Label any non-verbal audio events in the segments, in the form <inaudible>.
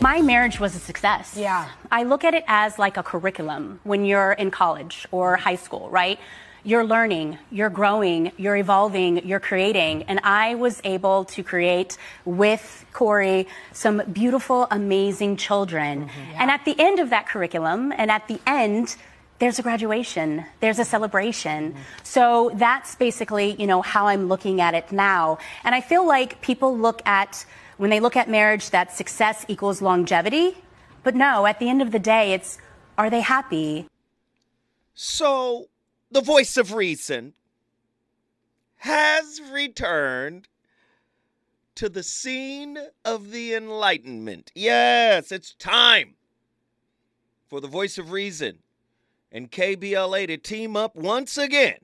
My marriage was a success. Yeah. I look at it as like a curriculum when you're in college or high school, right? You're learning, you're growing, you're evolving, you're creating. And I was able to create with Corey some beautiful, amazing children. Mm-hmm. And at the end of that curriculum, and at the end, there's a graduation, there's a celebration. Mm-hmm. So that's basically, you know, how I'm looking at it now. And I feel like people look at, when they look at marriage, that success equals longevity. But no, at the end of the day, it's are they happy? So, the voice of reason has returned to the scene of the Enlightenment. Yes, it's time for the voice of reason and KBLA to team up once again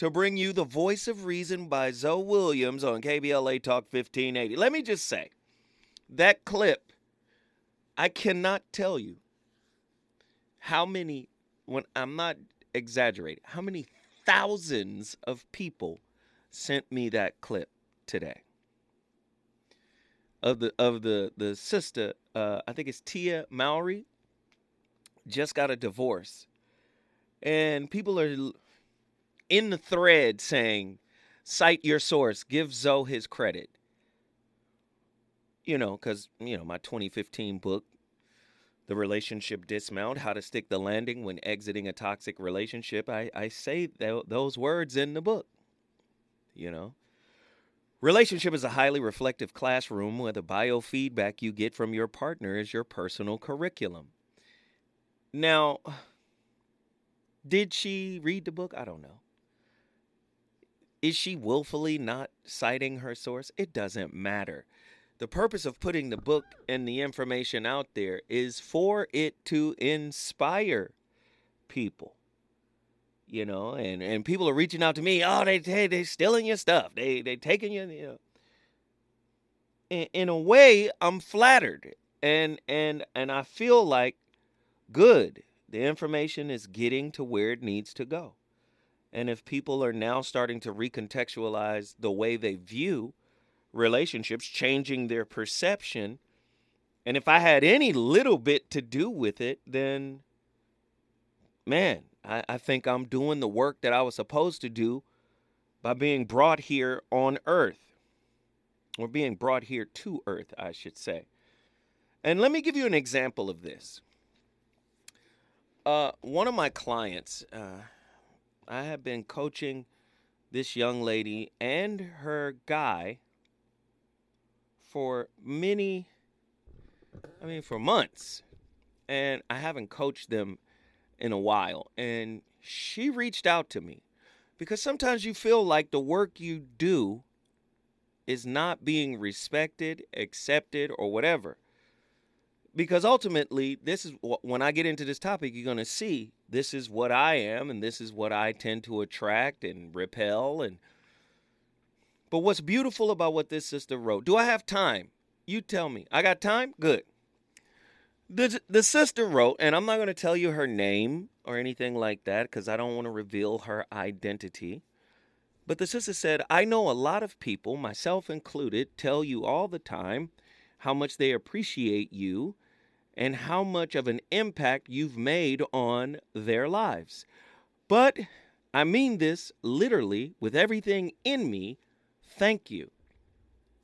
to bring you the voice of reason by Zoe Williams on KBLA Talk 1580. Let me just say that clip, I cannot tell you how many, when I'm not exaggerating, how many thousands of people sent me that clip today of the of the the sister uh i think it's tia mowry just got a divorce and people are in the thread saying cite your source give zoe his credit you know because you know my 2015 book the relationship dismount how to stick the landing when exiting a toxic relationship i, I say tho- those words in the book you know Relationship is a highly reflective classroom where the biofeedback you get from your partner is your personal curriculum. Now, did she read the book? I don't know. Is she willfully not citing her source? It doesn't matter. The purpose of putting the book and the information out there is for it to inspire people you know, and and people are reaching out to me. Oh, they they they stealing your stuff. They they taking your you know. In, in a way, I'm flattered, and and and I feel like good. The information is getting to where it needs to go, and if people are now starting to recontextualize the way they view relationships, changing their perception, and if I had any little bit to do with it, then man, I, I think I'm doing the work that I was supposed to do by being brought here on earth, or being brought here to earth, I should say. And let me give you an example of this. Uh, one of my clients, uh, I have been coaching this young lady and her guy for many, I mean, for months. And I haven't coached them in a while. And she reached out to me because sometimes you feel like the work you do is not being respected, accepted, or whatever. Because ultimately, this is wh- when I get into this topic, you're going to see this is what I am, and this is what I tend to attract and repel. And but what's beautiful about what this sister wrote? Do I have time? You tell me. I got time. Good. The the sister wrote, and I'm not going to tell you her name or anything like that because I don't want to reveal her identity. But the sister said, I know a lot of people, myself included, tell you all the time how much they appreciate you and how much of an impact you've made on their lives. But I mean this literally with everything in me. Thank you.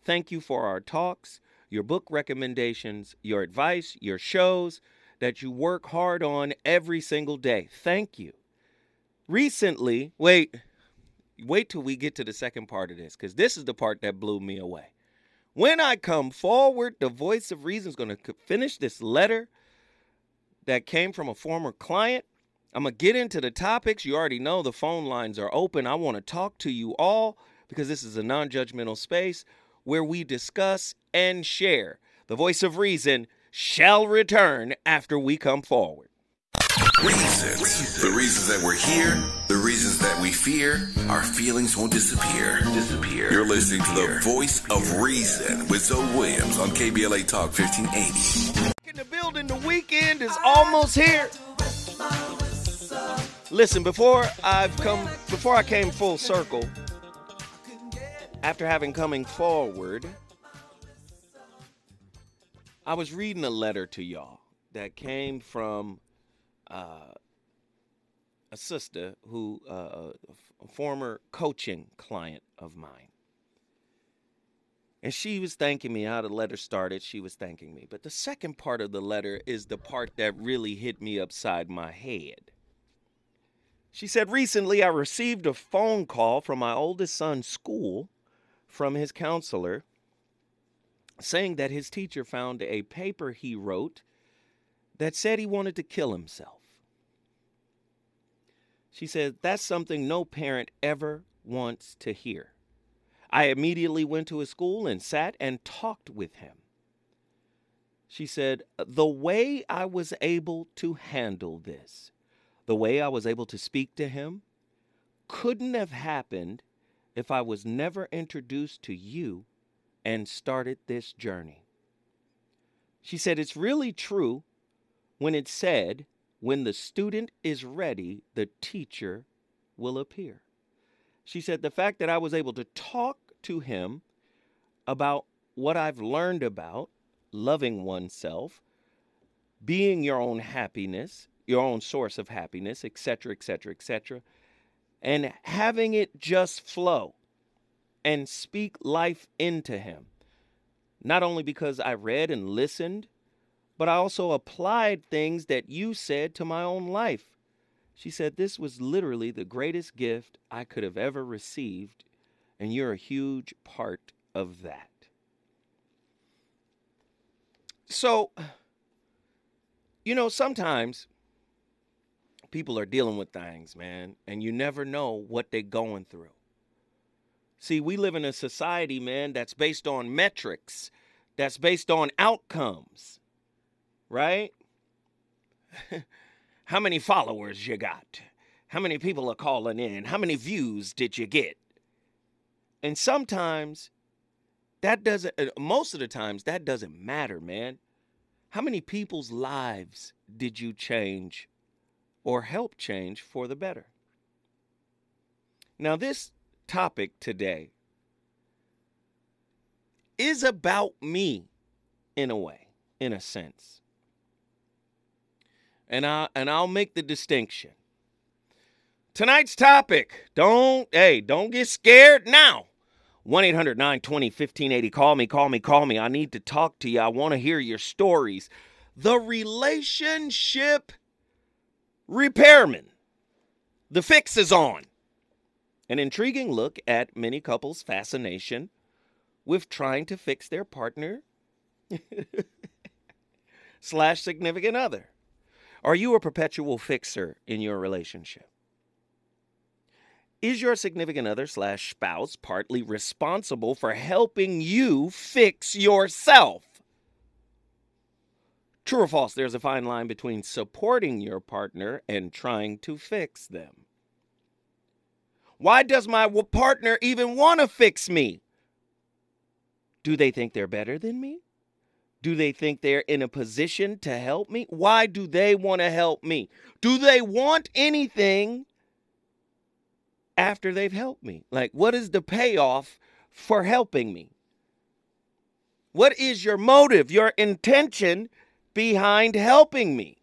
Thank you for our talks, your book recommendations, your advice, your shows that you work hard on every single day. Thank you. Recently, wait, wait till we get to the second part of this because this is the part that blew me away. When I come forward, the voice of reason is going to finish this letter that came from a former client. I'm going to get into the topics. You already know the phone lines are open. I want to talk to you all because this is a non judgmental space where we discuss and share. The voice of reason shall return after we come forward. Reasons. The reasons that we're here, the reasons that we fear, our feelings won't disappear. Disappear. You're listening to the voice of reason with Zoe Williams on KBLA Talk 1580. In the building, the weekend is almost here. Listen, before I've come, before I came full circle, after having coming forward, I was reading a letter to y'all that came from uh, a sister who, uh, a former coaching client of mine. And she was thanking me how the letter started. She was thanking me. But the second part of the letter is the part that really hit me upside my head. She said, Recently I received a phone call from my oldest son's school from his counselor saying that his teacher found a paper he wrote that said he wanted to kill himself. She said, That's something no parent ever wants to hear. I immediately went to his school and sat and talked with him. She said, The way I was able to handle this, the way I was able to speak to him, couldn't have happened if I was never introduced to you and started this journey. She said, It's really true when it said, When the student is ready, the teacher will appear. She said, The fact that I was able to talk to him about what I've learned about loving oneself, being your own happiness, your own source of happiness, etc., etc., etc., and having it just flow and speak life into him. Not only because I read and listened, but I also applied things that you said to my own life. She said, This was literally the greatest gift I could have ever received, and you're a huge part of that. So, you know, sometimes people are dealing with things, man, and you never know what they're going through. See, we live in a society, man, that's based on metrics, that's based on outcomes, right? <laughs> How many followers you got? How many people are calling in? How many views did you get? And sometimes that doesn't, most of the times, that doesn't matter, man. How many people's lives did you change or help change for the better? Now, this topic today is about me in a way, in a sense. And I and I'll make the distinction. Tonight's topic, don't hey, don't get scared now. 1-800-920-1580 call me, call me, call me. I need to talk to you. I want to hear your stories. The relationship repairman. The fix is on. An intriguing look at many couples' fascination with trying to fix their partner <laughs> slash significant other. Are you a perpetual fixer in your relationship? Is your significant other slash spouse partly responsible for helping you fix yourself? True or false, there's a fine line between supporting your partner and trying to fix them. Why does my partner even want to fix me? Do they think they're better than me? Do they think they're in a position to help me? Why do they want to help me? Do they want anything after they've helped me? Like, what is the payoff for helping me? What is your motive, your intention behind helping me?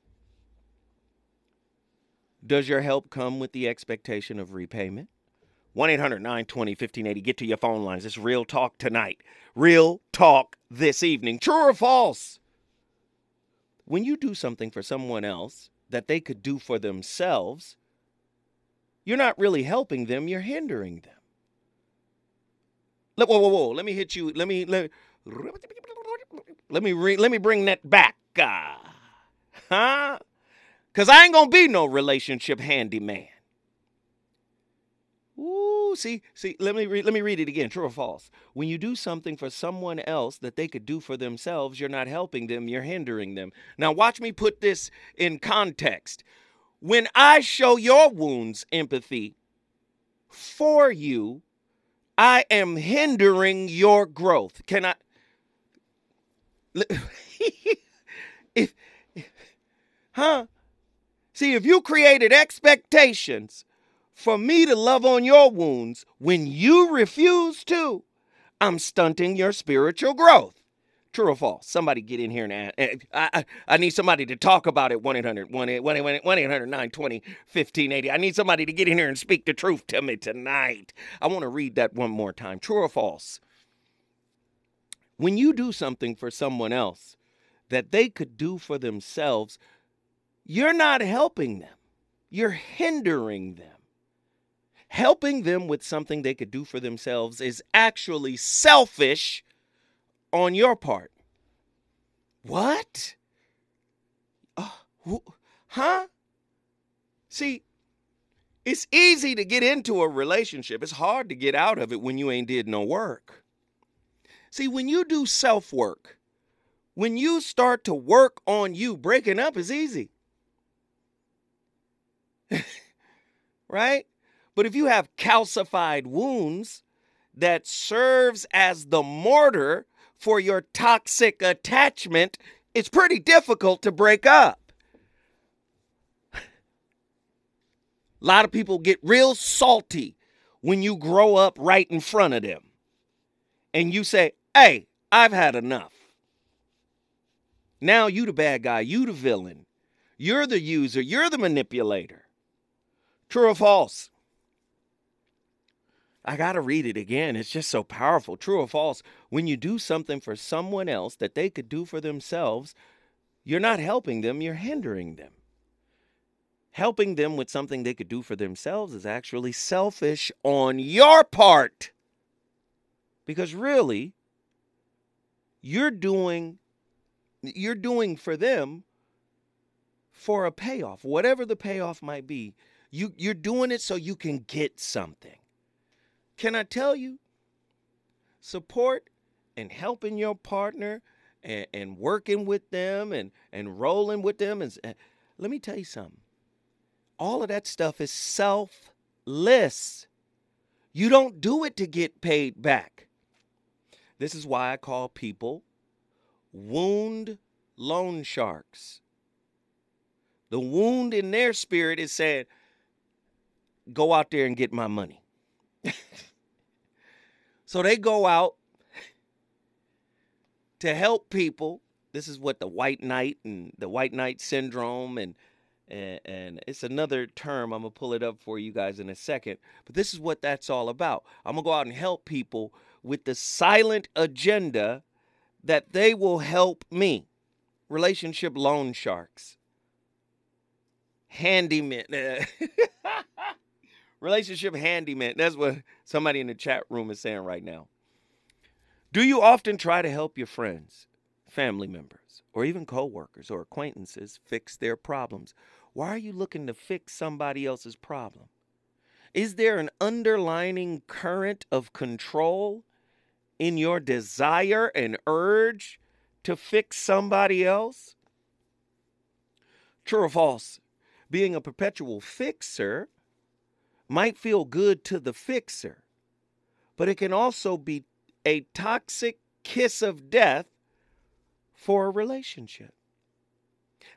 Does your help come with the expectation of repayment? 1 800 920 1580. Get to your phone lines. It's real talk tonight. Real talk this evening. True or false? When you do something for someone else that they could do for themselves, you're not really helping them, you're hindering them. Whoa, whoa, whoa. Let me hit you. Let me let, let me re, let me bring that back. Uh, huh? Cause I ain't gonna be no relationship handyman. See, see, let me let me read it again. True or false? When you do something for someone else that they could do for themselves, you're not helping them, you're hindering them. Now watch me put this in context. When I show your wounds empathy for you, I am hindering your growth. Can I <laughs> if huh? See, if you created expectations for me to love on your wounds when you refuse to, I'm stunting your spiritual growth. True or false? Somebody get in here and. Eh, I, I, I need somebody to talk about it. 1 800 1 800 920 1580. I need somebody to get in here and speak the truth to me tonight. I want to read that one more time. True or false? When you do something for someone else that they could do for themselves, you're not helping them, you're hindering them. Helping them with something they could do for themselves is actually selfish on your part. What? Uh, huh? See, it's easy to get into a relationship. It's hard to get out of it when you ain't did no work. See, when you do self work, when you start to work on you, breaking up is easy. <laughs> right? But if you have calcified wounds that serves as the mortar for your toxic attachment, it's pretty difficult to break up. A lot of people get real salty when you grow up right in front of them. And you say, "Hey, I've had enough." Now you the bad guy, you the villain. You're the user, you're the manipulator. True or false? I got to read it again. It's just so powerful. True or false? When you do something for someone else that they could do for themselves, you're not helping them, you're hindering them. Helping them with something they could do for themselves is actually selfish on your part. Because really, you're doing you're doing for them for a payoff, whatever the payoff might be. You you're doing it so you can get something. Can I tell you? Support and helping your partner and, and working with them and, and rolling with them. And, uh, let me tell you something. All of that stuff is selfless. You don't do it to get paid back. This is why I call people wound loan sharks. The wound in their spirit is saying, go out there and get my money. <laughs> so they go out to help people. This is what the white knight and the white knight syndrome and and, and it's another term. I'm gonna pull it up for you guys in a second. But this is what that's all about. I'm gonna go out and help people with the silent agenda that they will help me. Relationship loan sharks. Handyman. <laughs> Relationship handyman. That's what somebody in the chat room is saying right now. Do you often try to help your friends, family members, or even coworkers or acquaintances fix their problems? Why are you looking to fix somebody else's problem? Is there an underlining current of control in your desire and urge to fix somebody else? True or false? Being a perpetual fixer might feel good to the fixer, but it can also be a toxic kiss of death for a relationship.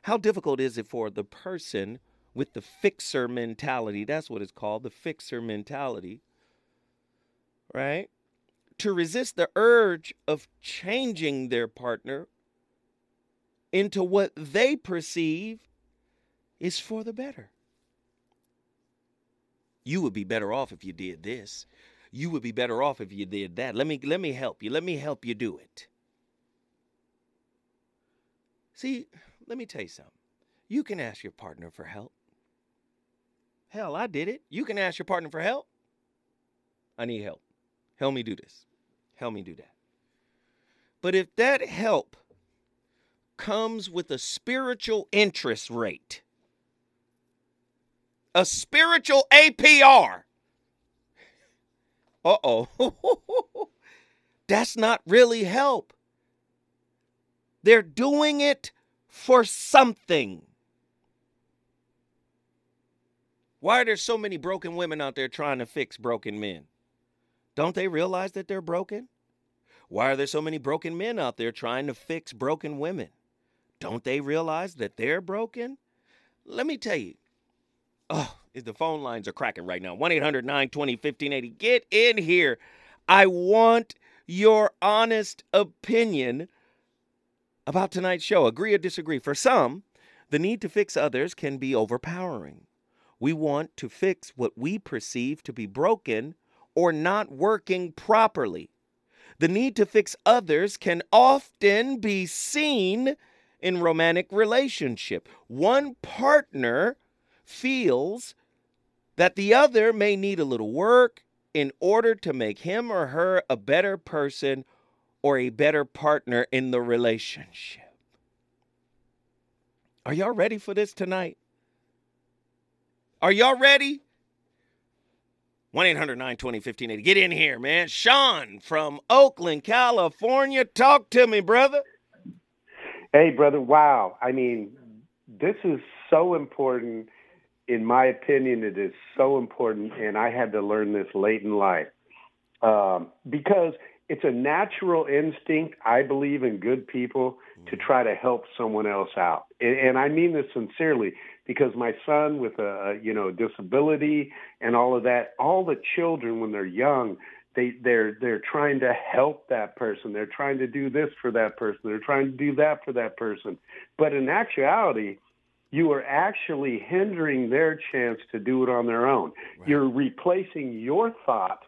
How difficult is it for the person with the fixer mentality? That's what it's called the fixer mentality, right? To resist the urge of changing their partner into what they perceive is for the better. You would be better off if you did this. You would be better off if you did that. Let me let me help you. Let me help you do it. See, let me tell you something. You can ask your partner for help. Hell, I did it. You can ask your partner for help. I need help. Help me do this. Help me do that. But if that help comes with a spiritual interest rate, a spiritual APR. Uh oh. <laughs> That's not really help. They're doing it for something. Why are there so many broken women out there trying to fix broken men? Don't they realize that they're broken? Why are there so many broken men out there trying to fix broken women? Don't they realize that they're broken? Let me tell you, Oh, the phone lines are cracking right now. 1 800 920 1580. Get in here. I want your honest opinion about tonight's show. Agree or disagree? For some, the need to fix others can be overpowering. We want to fix what we perceive to be broken or not working properly. The need to fix others can often be seen in romantic relationship. One partner feels that the other may need a little work in order to make him or her a better person or a better partner in the relationship. Are y'all ready for this tonight? Are y'all ready? 1 800 920 1580. Get in here, man. Sean from Oakland, California. Talk to me, brother. Hey, brother. Wow. I mean, this is so important. In my opinion, it is so important. And I had to learn this late in life um, because it's a natural instinct, I believe, in good people to try to help someone else out. And, and I mean this sincerely because my son with a, you know disability and all of that, all the children when they're young, they they're they're trying to help that person. They're trying to do this for that person. They're trying to do that for that person. But in actuality, you are actually hindering their chance to do it on their own. Right. You're replacing your thought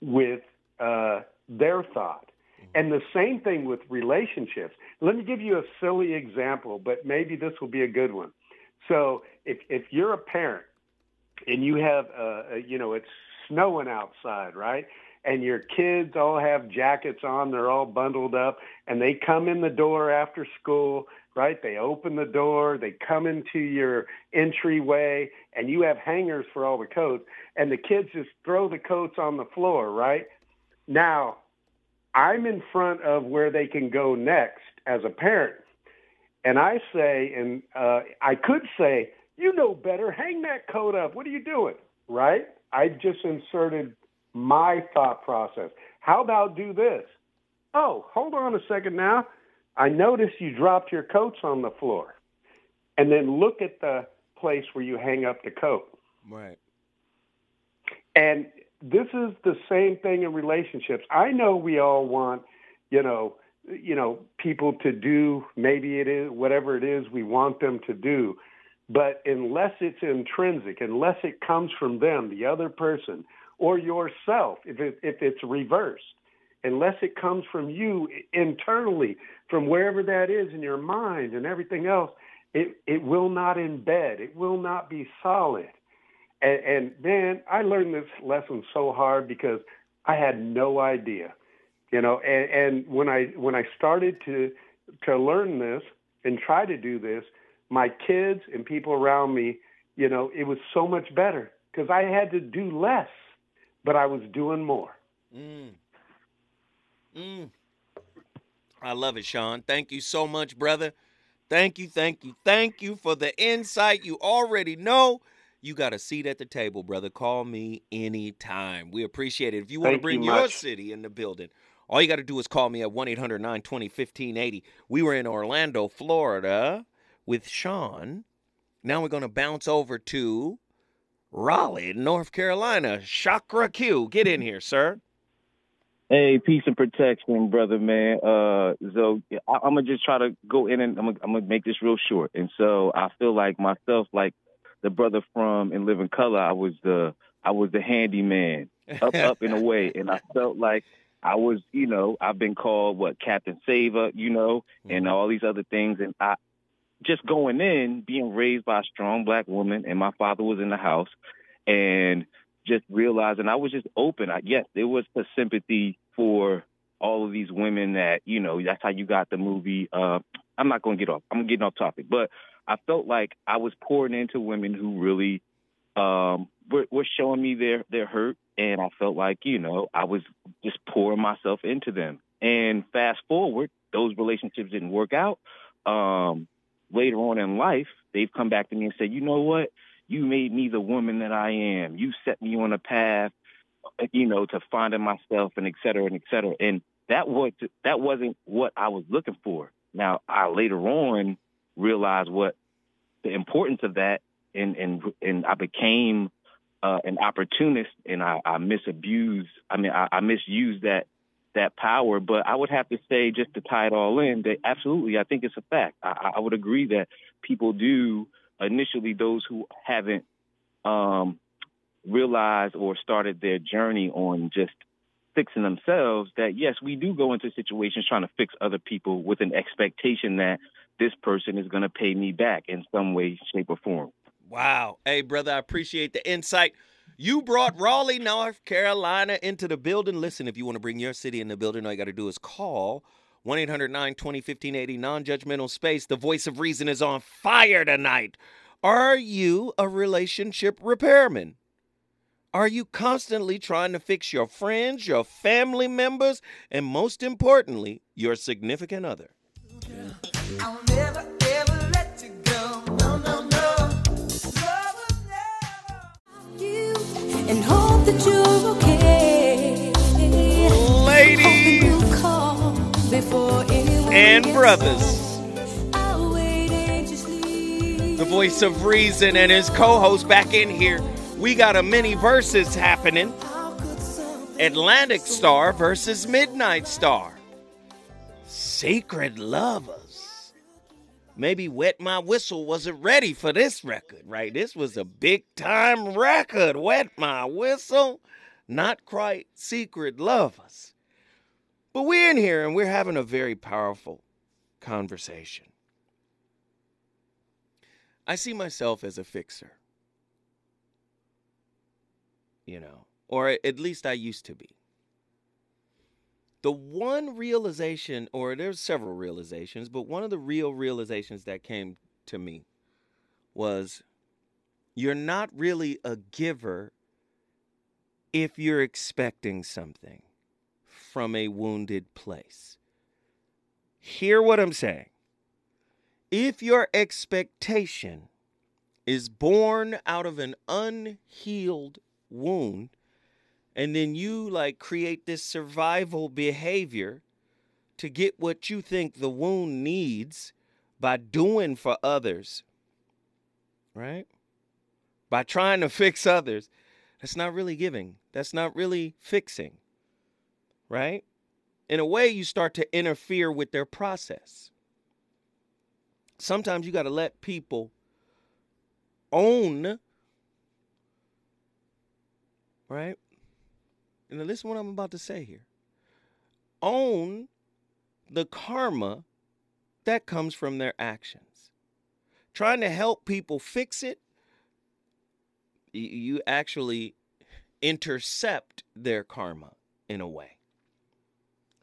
with uh, their thought. Mm-hmm. And the same thing with relationships. Let me give you a silly example, but maybe this will be a good one. So if if you're a parent and you have uh, you know it's snowing outside, right? And your kids all have jackets on, they're all bundled up, and they come in the door after school, right? They open the door, they come into your entryway, and you have hangers for all the coats, and the kids just throw the coats on the floor, right? Now, I'm in front of where they can go next as a parent. And I say, and uh, I could say, you know better, hang that coat up. What are you doing? Right? I just inserted my thought process. How about do this? Oh, hold on a second now. I noticed you dropped your coats on the floor. And then look at the place where you hang up the coat. Right. And this is the same thing in relationships. I know we all want, you know, you know, people to do maybe it is whatever it is we want them to do. But unless it's intrinsic, unless it comes from them, the other person, or yourself, if it, if it's reversed, unless it comes from you internally, from wherever that is in your mind and everything else, it, it will not embed. It will not be solid. And, and man, I learned this lesson so hard because I had no idea you know and, and when i when i started to to learn this and try to do this my kids and people around me you know it was so much better because i had to do less but i was doing more mm. Mm. i love it sean thank you so much brother thank you thank you thank you for the insight you already know you got a seat at the table, brother. Call me anytime. We appreciate it. If you want to bring you your city in the building, all you got to do is call me at 1 800 920 1580. We were in Orlando, Florida with Sean. Now we're going to bounce over to Raleigh, North Carolina. Chakra Q, get in here, sir. Hey, peace and protection, brother, man. Uh, so I, am gonna just try to go in and I'm gonna, I'm gonna make this real short. And so I feel like myself, like the brother from In Living Color, I was the I was the handyman, up, up and away, and I <laughs> felt like I was, you know, I've been called what Captain Saver, you know, mm-hmm. and all these other things. And I just going in, being raised by a strong black woman, and my father was in the house, and just realizing I was just open. I, yes, there was a sympathy for all of these women that, you know, that's how you got the movie. Uh, I'm not going to get off. I'm getting off topic, but I felt like I was pouring into women who really um, were, were showing me their their hurt, and I felt like you know I was just pouring myself into them. And fast forward, those relationships didn't work out. Um, later on in life, they've come back to me and said, you know what, you made me the woman that I am. You set me on a path, you know, to finding myself and et cetera and et cetera. And that was that wasn't what I was looking for. Now I later on realized what the importance of that and and and I became uh, an opportunist and I, I misused. I mean, I, I misused that that power. But I would have to say, just to tie it all in, that absolutely, I think it's a fact. I, I would agree that people do initially those who haven't um, realized or started their journey on just fixing themselves that yes, we do go into situations trying to fix other people with an expectation that this person is going to pay me back in some way, shape, or form. Wow. Hey, brother, I appreciate the insight. You brought Raleigh, North Carolina into the building. Listen, if you want to bring your city in the building, all you got to do is call 1 800 920 1580, non judgmental space. The voice of reason is on fire tonight. Are you a relationship repairman? Are you constantly trying to fix your friends, your family members, and most importantly, your significant other? And hope that you're okay. Ladies and brothers, the voice of reason and his co host back in here. We got a mini versus happening Atlantic Starr versus Midnight Star. Secret Lovers maybe Wet My Whistle wasn't ready for this record, right? This was a big time record. Wet My Whistle, not quite Secret Lovers. But we're in here and we're having a very powerful conversation. I see myself as a fixer, you know, or at least I used to be the one realization, or there's several realizations, but one of the real realizations that came to me was you're not really a giver if you're expecting something from a wounded place. Hear what I'm saying. If your expectation is born out of an unhealed wound, and then you like create this survival behavior to get what you think the wound needs by doing for others right? By trying to fix others. That's not really giving. That's not really fixing right? In a way you start to interfere with their process. Sometimes you got to let people own right and listen what I'm about to say here. Own the karma that comes from their actions. Trying to help people fix it, you actually intercept their karma in a way.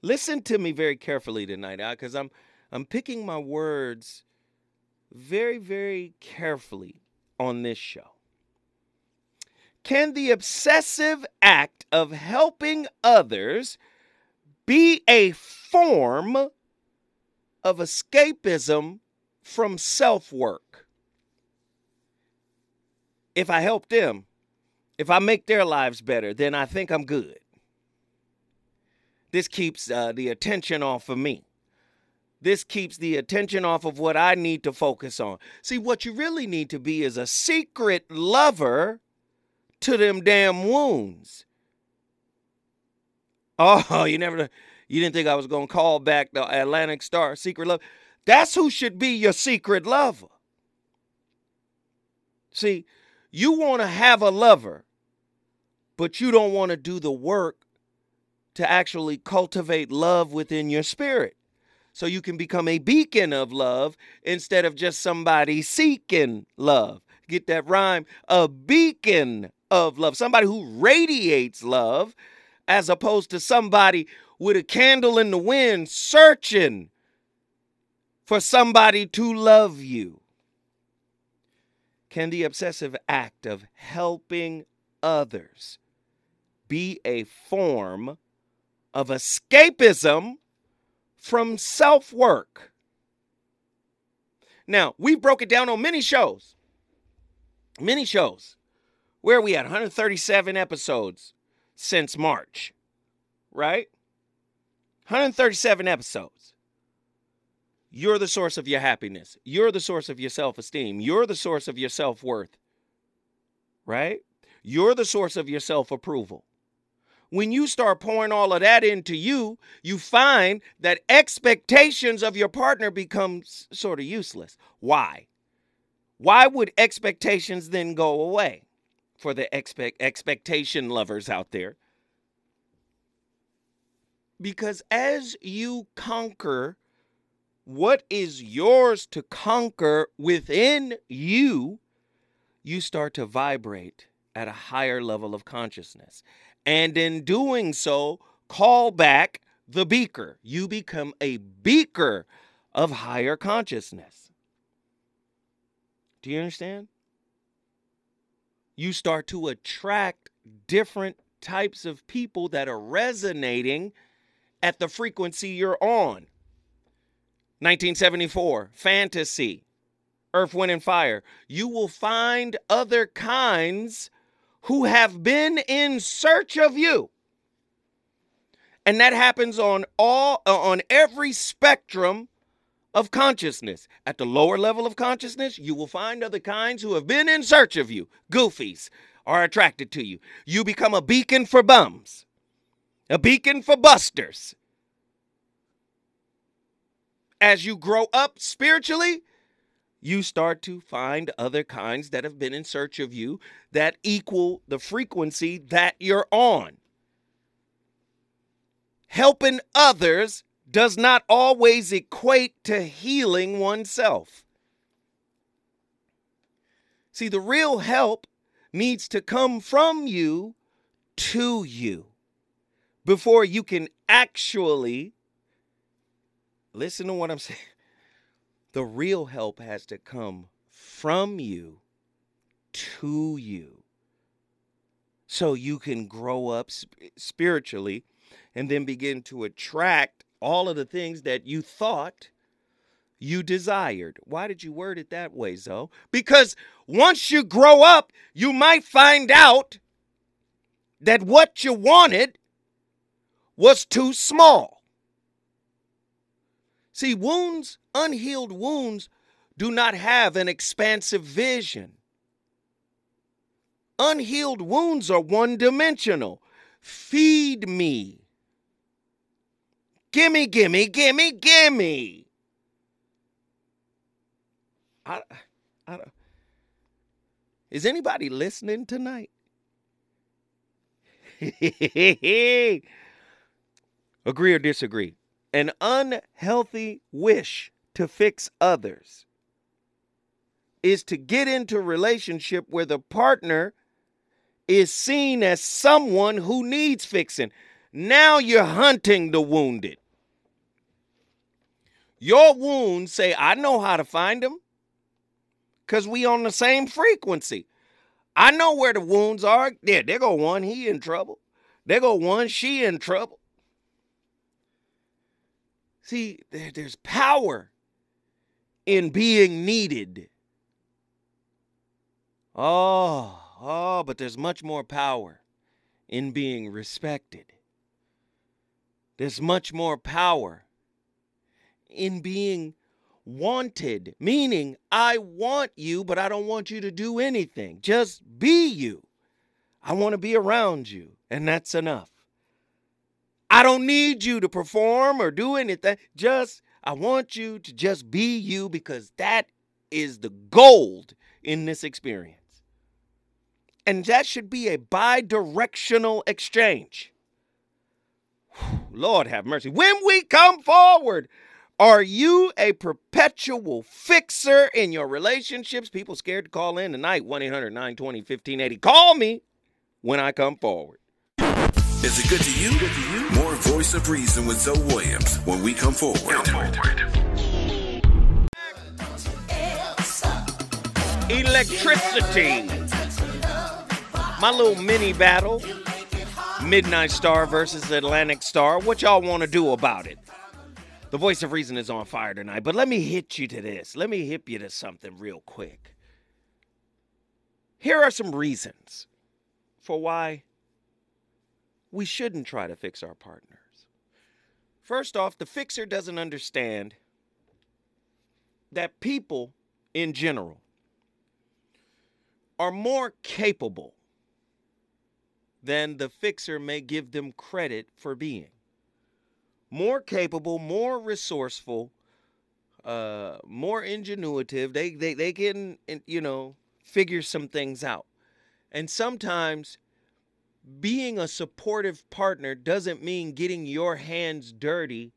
Listen to me very carefully tonight, uh, because I'm I'm picking my words very, very carefully on this show. Can the obsessive act of helping others be a form of escapism from self work? If I help them, if I make their lives better, then I think I'm good. This keeps uh, the attention off of me. This keeps the attention off of what I need to focus on. See, what you really need to be is a secret lover to them damn wounds. <laughs> Oh, you never you didn't think I was to call back the Atlantic Starr secret love. That's who should be your secret lover. See, you want to have a lover, but you don't want to do the work to actually cultivate love within your spirit. So you can become a beacon of love instead of just somebody seeking love. Get that rhyme? A beacon of love, somebody who radiates love, as opposed to somebody with a candle in the wind searching for somebody to love you. Can the obsessive act of helping others be a form of escapism from self work? Now, we broke it down on many shows. Many shows. Where are we at? 137 episodes since March, right? 137 episodes. You're the source of your happiness. You're the source of your self esteem. You're the source of your self worth, right? You're the source of your self approval. when you start pouring all of that into you, you find that expectations of your partner becomes sort of useless. Why? Why would expectations then go away for the expect expectation lovers out there? Because as you conquer what is yours to conquer within you, you start to vibrate at a higher level of consciousness. And in doing so, call back the beaker. You become a beaker of higher consciousness. Do you understand? You start to attract different types of people that are resonating at the frequency you're on. 1974, fantasy, Earth, Wind, and Fire. You will find other kinds who have been in search of you. And that happens on all uh, on every spectrum of consciousness. At the lower level of consciousness, you will find other kinds who have been in search of you. Goofies are attracted to you. You become a beacon for bums, a beacon for busters. As you grow up spiritually, you start to find other kinds that have been in search of you that equal the frequency that you're on. Helping others does not always equate to healing oneself. See, the real help needs to come from you to you before you can actually listen to what I'm <laughs> saying. The real help has to come from you to you so you can grow up spiritually and then begin to attract all of the things that you thought you desired. Why did you word it that way, Zoe? Because once you grow up, you might find out that what you wanted was too small. See, wounds, unhealed wounds, do not have an expansive vision. Unhealed wounds are one dimensional. Feed me. Gimme, gimme, gimme, gimme. I, I don't. Is anybody listening tonight? <laughs> Agree or disagree? An unhealthy wish to fix others is to get into a relationship where the partner is seen as someone who needs fixing. Now you're hunting the wounded. Your wounds say, I know how to find them because we on the same frequency. I know where the wounds are. Yeah, there go one, he in trouble. There go one, she in trouble. See, there, there's power in being needed. Oh, oh, but there's much more power in being respected. There's much more power in being wanted, meaning I want you, but I don't want you to do anything. Just be you. I want to be around you, and that's enough. I don't need you to perform or do anything. Just, I want you to just be you because that is the gold in this experience. And that should be a bi directional exchange. Lord have mercy. When we come forward, are you a perpetual fixer in your relationships? People scared to call in tonight, 1 800 920 1580. Call me when I come forward. Is it good to you? Good to you? More Voice of Reason with Zoe Williams when we come forward. Electricity. My little mini battle. Midnight Star versus Atlantic Starr. What y'all want to do about it? The voice of reason is on fire tonight, but let me hit you to this. Let me hit you to something real quick. Here are some reasons for why we shouldn't try to fix our partners. First off, the fixer doesn't understand that people in general are more capable than the fixer may give them credit for being. More capable, more resourceful, uh, more ingenuitive. They, they, they can, you know, figure some things out. And sometimes being a supportive partner doesn't mean getting your hands dirty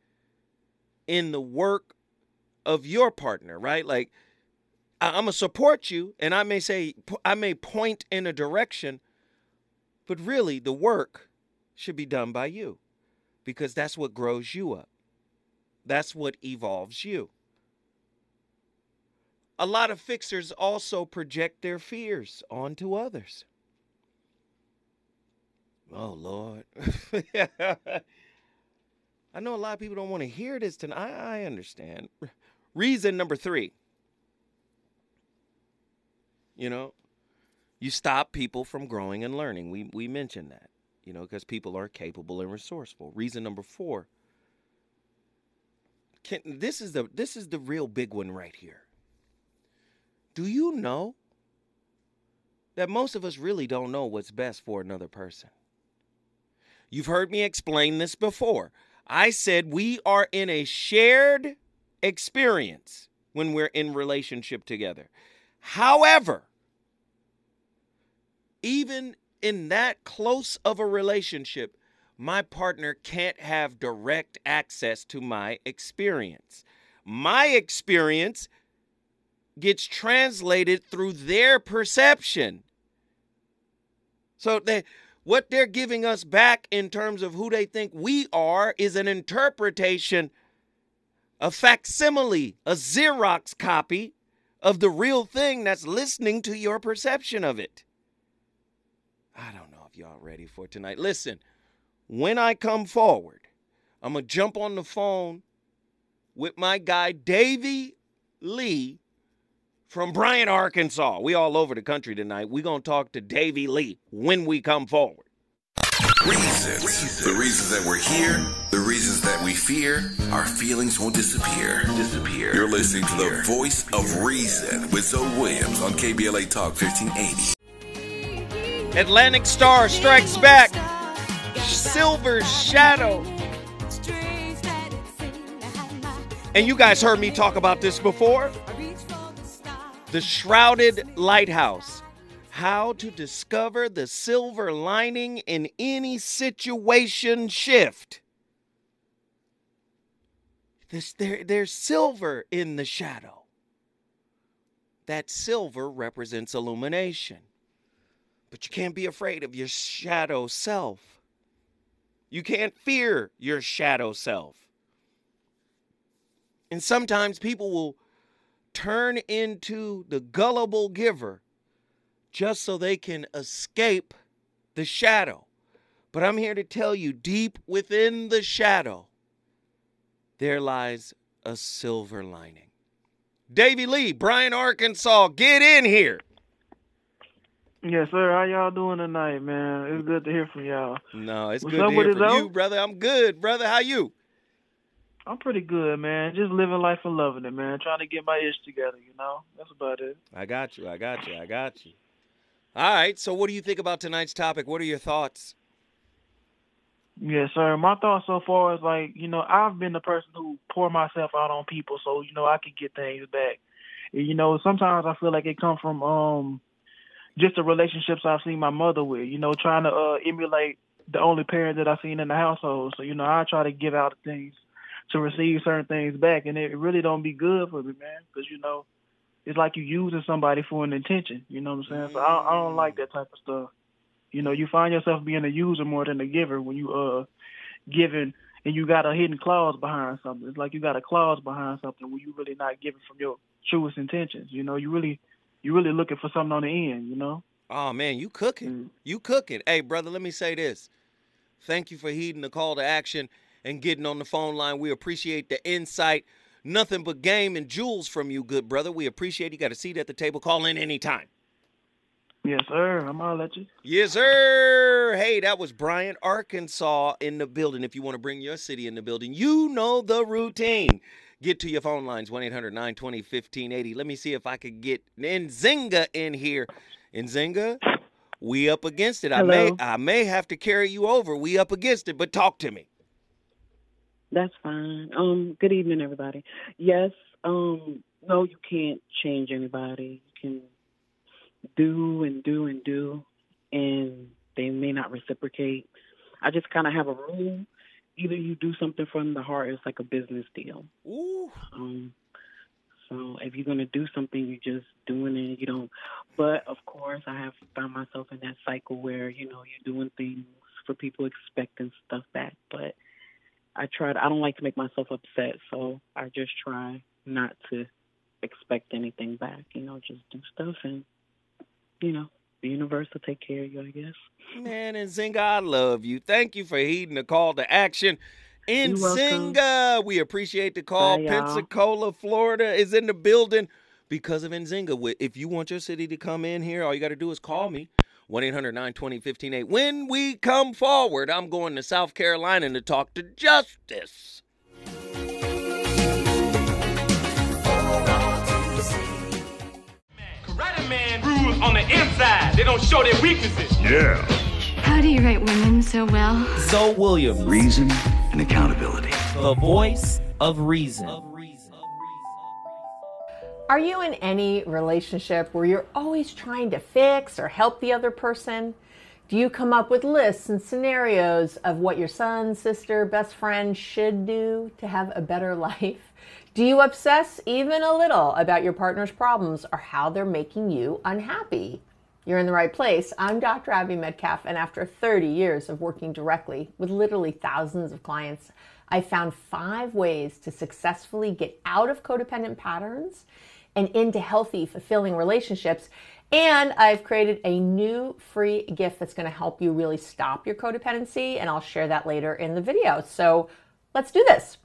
in the work of your partner, right? Like, I'm gonna support you, and I may say, I may point in a direction, but really the work should be done by you because that's what grows you up. That's what evolves you. A lot of fixers also project their fears onto others. Oh, Lord. <laughs> I know a lot of people don't want to hear this tonight. I understand. Reason number three you know, you stop people from growing and learning. We, we mentioned that, you know, because people are capable and resourceful. Reason number four. Can, this is the this is the real big one right here. Do you know that most of us really don't know what's best for another person? You've heard me explain this before. I said we are in a shared experience when we're in relationship together. However, even in that close of a relationship, my partner can't have direct access to my experience. My experience gets translated through their perception. So they what they're giving us back in terms of who they think we are is an interpretation, a facsimile, a Xerox copy of the real thing that's listening to your perception of it. I don't know if y'all ready for tonight. Listen, when I come forward, I'm going to jump on the phone with my guy, Davy Lee from Bryant, Arkansas. We all over the country tonight. We're going to talk to Davy Lee when we come forward. Reasons. The reasons that we're here, the reasons that we fear, our feelings won't disappear. Disappear. You're listening to the voice of reason with Zoe Williams on KBLA Talk 1580. Atlantic Starr strikes back. Silver Shadow. And you guys heard me talk about this before. The Shrouded Lighthouse. How to discover the silver lining in any situation shift. This, there, there's silver in the shadow. That silver represents illumination. But you can't be afraid of your shadow self. You can't fear your shadow self. And sometimes people will turn into the gullible giver just so they can escape the shadow. But I'm here to tell you deep within the shadow, there lies a silver lining. Davy Lee, Bryant, Arkansas, get in here. Yes, sir. How y'all doing tonight, man? It's good to hear from y'all. No, it's What's good to hear from you, brother. I'm good, brother. How you? I'm pretty good, man. Just living life and loving it, man. Trying to get my ish together, you know? That's about it. I got you. I got you. I got you. All right. So, what do you think about tonight's topic? What are your thoughts? Yes, sir. My thoughts so far is like, you know, I've been the person who pour myself out on people so, you know, I could get things back. And, you know, sometimes I feel like it comes from um just the relationships I've seen my mother with, you know, trying to uh emulate the only parent that I've seen in the household. So, you know, I try to give out things to receive certain things back and it really don't be good for me, man, because you know, it's like you using somebody for an intention, you know what I'm saying? So I, I don't like that type of stuff. You know, you find yourself being a user more than a giver when you uh giving and you got a hidden clause behind something. It's like you got a clause behind something where you really not giving from your truest intentions. You know, you really you really looking for something on the end, you know? Oh man, you cooking. Mm. You cooking. Hey, brother, let me say this. Thank you for heeding the call to action and getting on the phone line. We appreciate the insight. Nothing but game and jewels from you, good brother. We appreciate you. Got a seat at the table. Call in anytime. Yes, sir. I'm all at you. Yes, sir. Hey, that was Bryant, Arkansas in the building. If you want to bring your city in the building, you know the routine. Get to your phone lines 1 800 920 1580. Let me see if I could get Nzinga in here. Nzinga, We up against it. I may I may have to carry you over. We up against it, but talk to me. That's fine. Um, good evening, everybody. Yes, um, no, you can't change anybody. You can do and do and do, and they may not reciprocate. I just kind of have a rule. Either you do something from the heart, it's like a business deal. Ooh. Um, so if you're gonna do something, you're just doing it. You don't. But of course, I have found myself in that cycle where you know you're doing things for people expecting stuff back. But I try. I don't like to make myself upset, so I just try not to expect anything back. You know, just do stuff, and you know, the universe will take care of you. I guess. Man, Nzinga, I love you. Thank you for heeding the call to action. You're. Nzinga, we appreciate the call. Bye. Pensacola, Florida is in the building because of Nzinga. If you want your city to come in here, all you got to do is call me. 1 800 920 1508. When we come forward, I'm going to South Carolina to talk to Justin. Don't show their weaknesses. Yeah. How do you write women so well? Zoe Williams, Reason and accountability. the voice of reason. Are you in any relationship where you're always trying to fix or help the other person? Do you come up with lists and scenarios of what your son, sister, best friend should do to have a better <laughs> life? Do you obsess even a little about your partner's problems or how they're making you unhappy? You're in the right place. I'm Dr. Abby Medcalf, and after 30 years of working directly with literally thousands of clients, I found five ways to successfully get out of codependent patterns and into healthy, fulfilling relationships. And I've created a new free gift that's going to help you really stop your codependency, and I'll share that later in the video. So let's do this.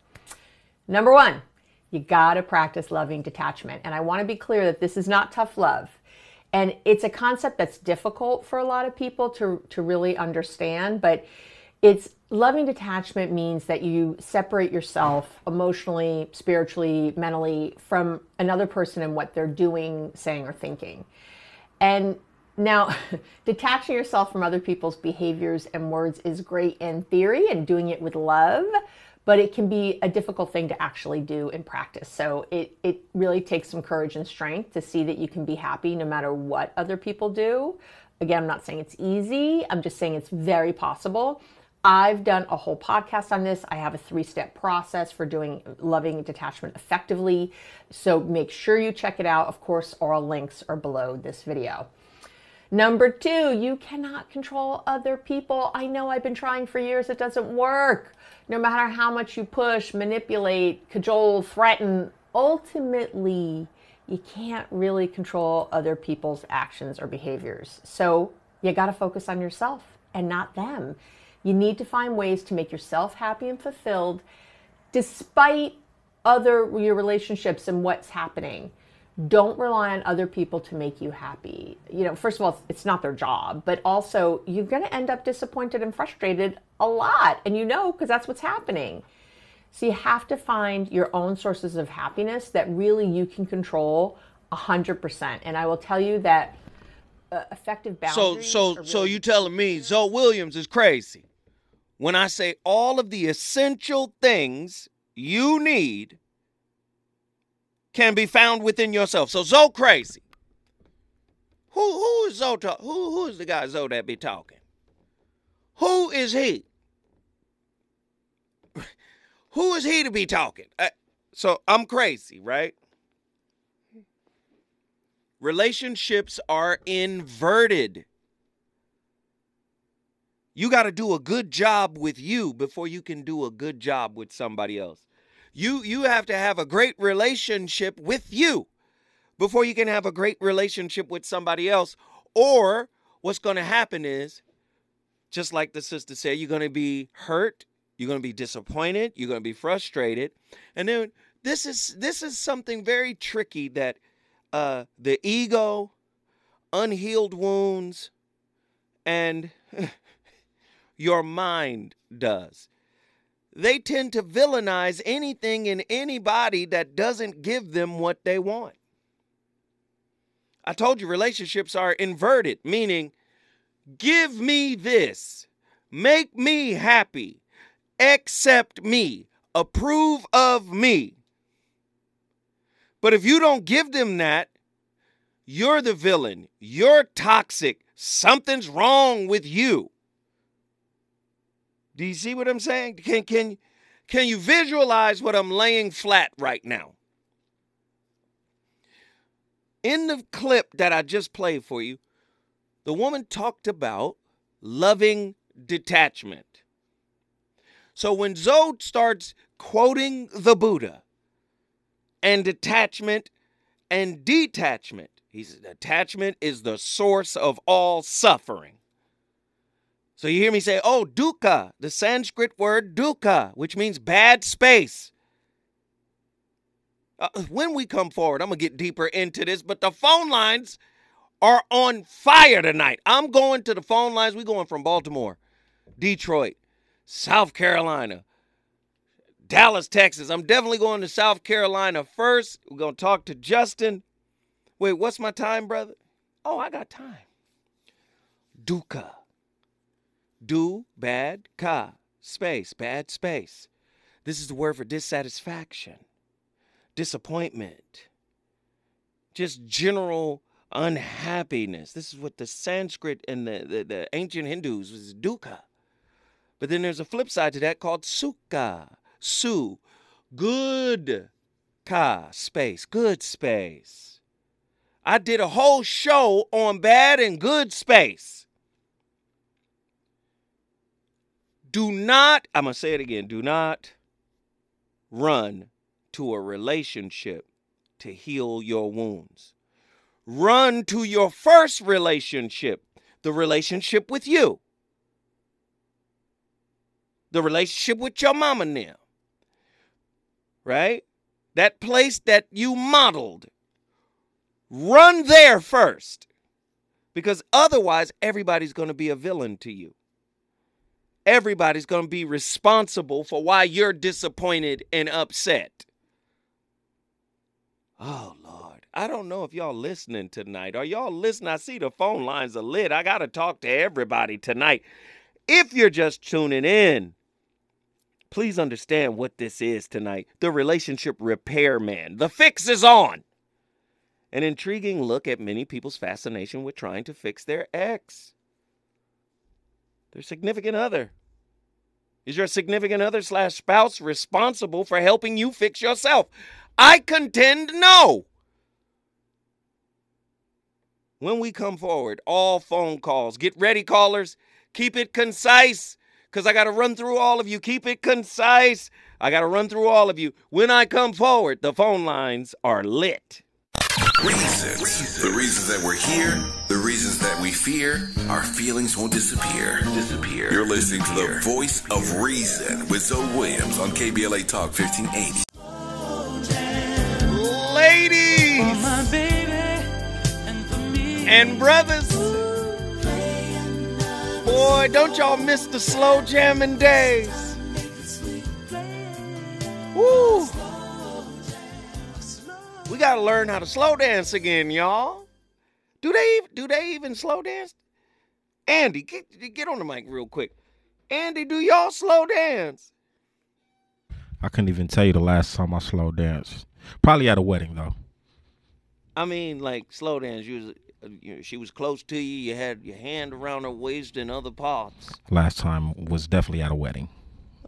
Number one, you got to practice loving detachment. And I want to be clear that this is not tough love. And it's a concept that's difficult for a lot of people to, to really understand, but it's loving detachment means that you separate yourself emotionally, spiritually, mentally from another person and what they're doing, saying, or thinking. And now, <laughs> detaching yourself from other people's behaviors and words is great in theory and doing it with love, but it can be a difficult thing to actually do in practice. So it, it really takes some courage and strength to see that you can be happy no matter what other people do. Again, I'm not saying it's easy, I'm just saying it's very possible. I've done a whole podcast on this. I have a three step process for doing loving detachment effectively. So make sure you check it out. Of course, all links are below this video. Number two, you cannot control other people. I know I've been trying for years, it doesn't work. No matter how much you push, manipulate, cajole, threaten, ultimately, you can't really control other people's actions or behaviors. So you got to focus on yourself and not them. You need to find ways to make yourself happy and fulfilled despite other your relationships and what's happening don't rely on other people to make you happy. You know, first of all, it's not their job, but also you're going to end up disappointed and frustrated a lot. And you know, because that's what's happening. So you have to find your own sources of happiness that really you can control 100%. And I will tell you that uh, effective So boundaries. so so really you telling me Zoe Williams is crazy when I say all of the essential things you need can be found within yourself. So Zoe crazy. Who who is Zoe talk, who who is the guy Zoe that be talking? Who is he? <laughs> who is he to be talking? Uh, so I'm crazy, right? Relationships are inverted. You got to do a good job with you before you can do a good job with somebody else. You you have to have a great relationship with you before you can have a great relationship with somebody else or what's going to happen is just like the sister said you're going to be hurt, you're going to be disappointed, you're going to be frustrated. And then this is this is something very tricky that uh the ego, unhealed wounds and <laughs> your mind does. They tend to villainize anything and anybody that doesn't give them what they want. I told you relationships are inverted, meaning Give me this. Make me happy. Accept me. Approve of me. But if you don't give them that, you're the villain. You're toxic. Something's wrong with you. Do you see what I'm saying? Can can can you visualize what I'm laying flat right now? In the clip that I just played for you, the woman talked about loving detachment. So when Zoe starts quoting the Buddha and detachment and detachment, he said attachment is the source of all suffering. So you hear me say, oh, dukkha, the Sanskrit word dukkha, which means bad space. Uh, when we come forward, I'm going to get deeper into this, but the phone lines are on fire tonight. I'm going to the phone lines. We're going from Baltimore, Detroit, South Carolina, Dallas, Texas. I'm definitely going to South Carolina first. We're going to talk to Justin. Wait, what's my time, brother? Oh, I got time. Dukkha. Do, bad, ka. Space, bad space. This is the word for dissatisfaction, disappointment, just general unhappiness. This is what the Sanskrit and the, the, the ancient Hindus was dukkha. But then there's a flip side to that called sukha. Su, good ka, space, good space. I did a whole show on bad and good space. Do not, I'm going to say it again, do not run to a relationship to heal your wounds. Run to your first relationship, the relationship with you, the relationship with your mama now, right? That place that you modeled. Run there first because otherwise, everybody's going to be a villain to you everybody's going to be responsible for why you're disappointed and upset. Oh, Lord. I don't know if y'all listening tonight. Are y'all listening? I see the phone lines are lit. I got to talk to everybody tonight. If you're just tuning in, please understand what this is tonight the relationship repair man. The fix is on. An intriguing look at many people's fascination with trying to fix their ex their significant other. Is your significant other slash spouse responsible for helping you fix yourself? I contend no. When we come forward, all phone calls, get ready, callers. Keep it concise because I got to run through all of you. Keep it concise. I got to run through all of you. When I come forward, the phone lines are lit. Reasons. The reasons that we're here, the reasons that we fear, our feelings won't disappear. Disappear. You're listening to the voice of reason with Zoe Williams on KBLA Talk 1580. Ladies and brothers, boy, don't y'all miss the slow jamming days. Woo! We gotta learn how to slow dance again, y'all. Do they do they even slow dance? Andy, get get on the mic real quick. Andy, do y'all slow dance? I couldn't even tell you the last time I slow danced. Probably at a wedding though. I mean, like slow dance. You was, you know, she was close to you. You had your hand around her waist and other parts. Last time was definitely at a wedding.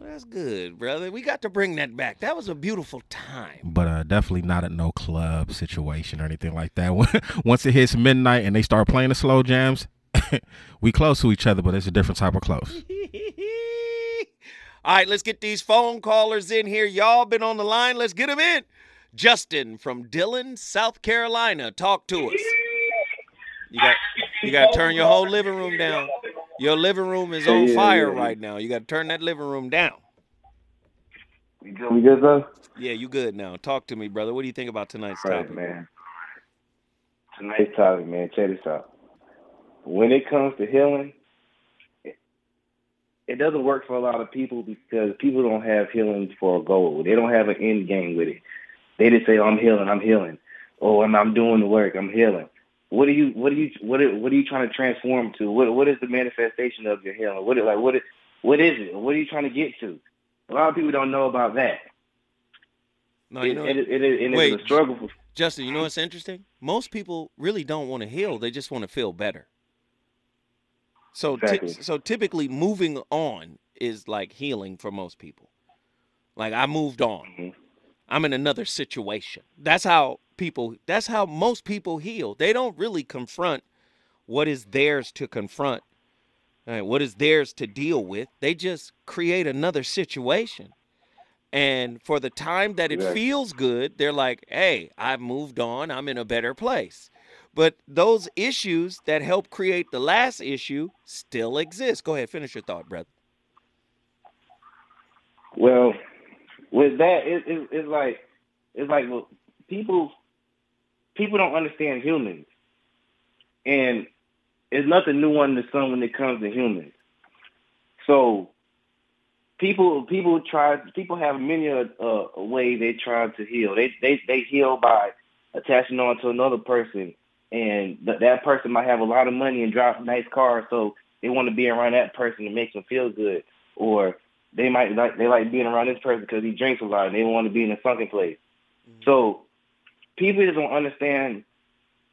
Well, that's good, brother. We got to bring that back. That was a beautiful time. But uh, definitely not at no club situation or anything like that. <laughs> Once it hits midnight and they start playing the slow jams, <laughs> we close to each other, but it's a different type of close. <laughs> All right, let's get these phone callers in here. Y'all been on the line. Let's get them in. Justin from Dillon, South Carolina, talk to us. You got you got to turn your whole living room down. Your living room is on Yeah, fire yeah. right now. You got to turn that living room down. We good, we good though? Yeah, you good now. Talk to me, brother. What do you think about tonight's Right, topic? man. Tonight's topic, man. Check this out. When it comes to healing, it, it doesn't work for a lot of people because people don't have healing for a goal. They don't have an end game with it. They just say, "I'm healing, I'm healing," oh, and I'm doing the work, I'm healing. What are you what are you what are, what are you trying to transform to? What what is the manifestation of your healing? What is, like what is what is it? What are you trying to get to? A lot of people don't know about that. No, you It- know, it- it- it- wait, a struggle for- Justin, you know what's interesting? Most people really don't want to heal; they just want to feel better. So, Exactly. so typically, moving on is like healing for most people. Like I moved on. Mm-hmm. I'm in another situation. That's how people. That's how most people heal. They don't really confront what is theirs to confront, uh, what is theirs to deal with. They just create another situation. And for the time that it Exactly. feels good, they're like, hey, I've moved on. I'm in a better place. But those issues that help create the last issue still exist. Go ahead, finish your thought, brother. Well, with that, it, it, it's like it's like well, people people don't understand humans, and it's nothing new under the sun when it comes to humans. So people people try people have many a, a, a way they try to heal. They they they heal by attaching on to another person, and th- that person might have a lot of money and drive a nice car, so they want to be around that person to make them feel good, or they might like they like being around this person because he drinks a lot and they want to be in a sunken place. Mm-hmm. So people just don't understand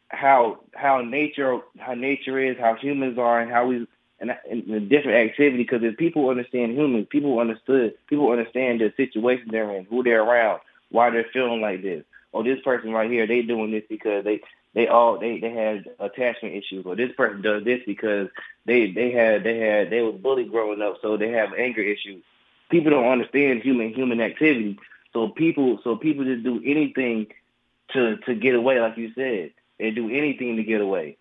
how how nature how nature is, how humans are, and how we and, and the different activity. Because if people understand humans, people understood people understand the situation they're in, who they're around, why they're feeling like this. Or this person right here, they doing this because they they all they they had attachment issues, or this person does this because they they had they had they was bullied growing up, so they have anger issues. People don't understand human human activity, so people so people just do anything to to get away, like you said. and do anything to get away.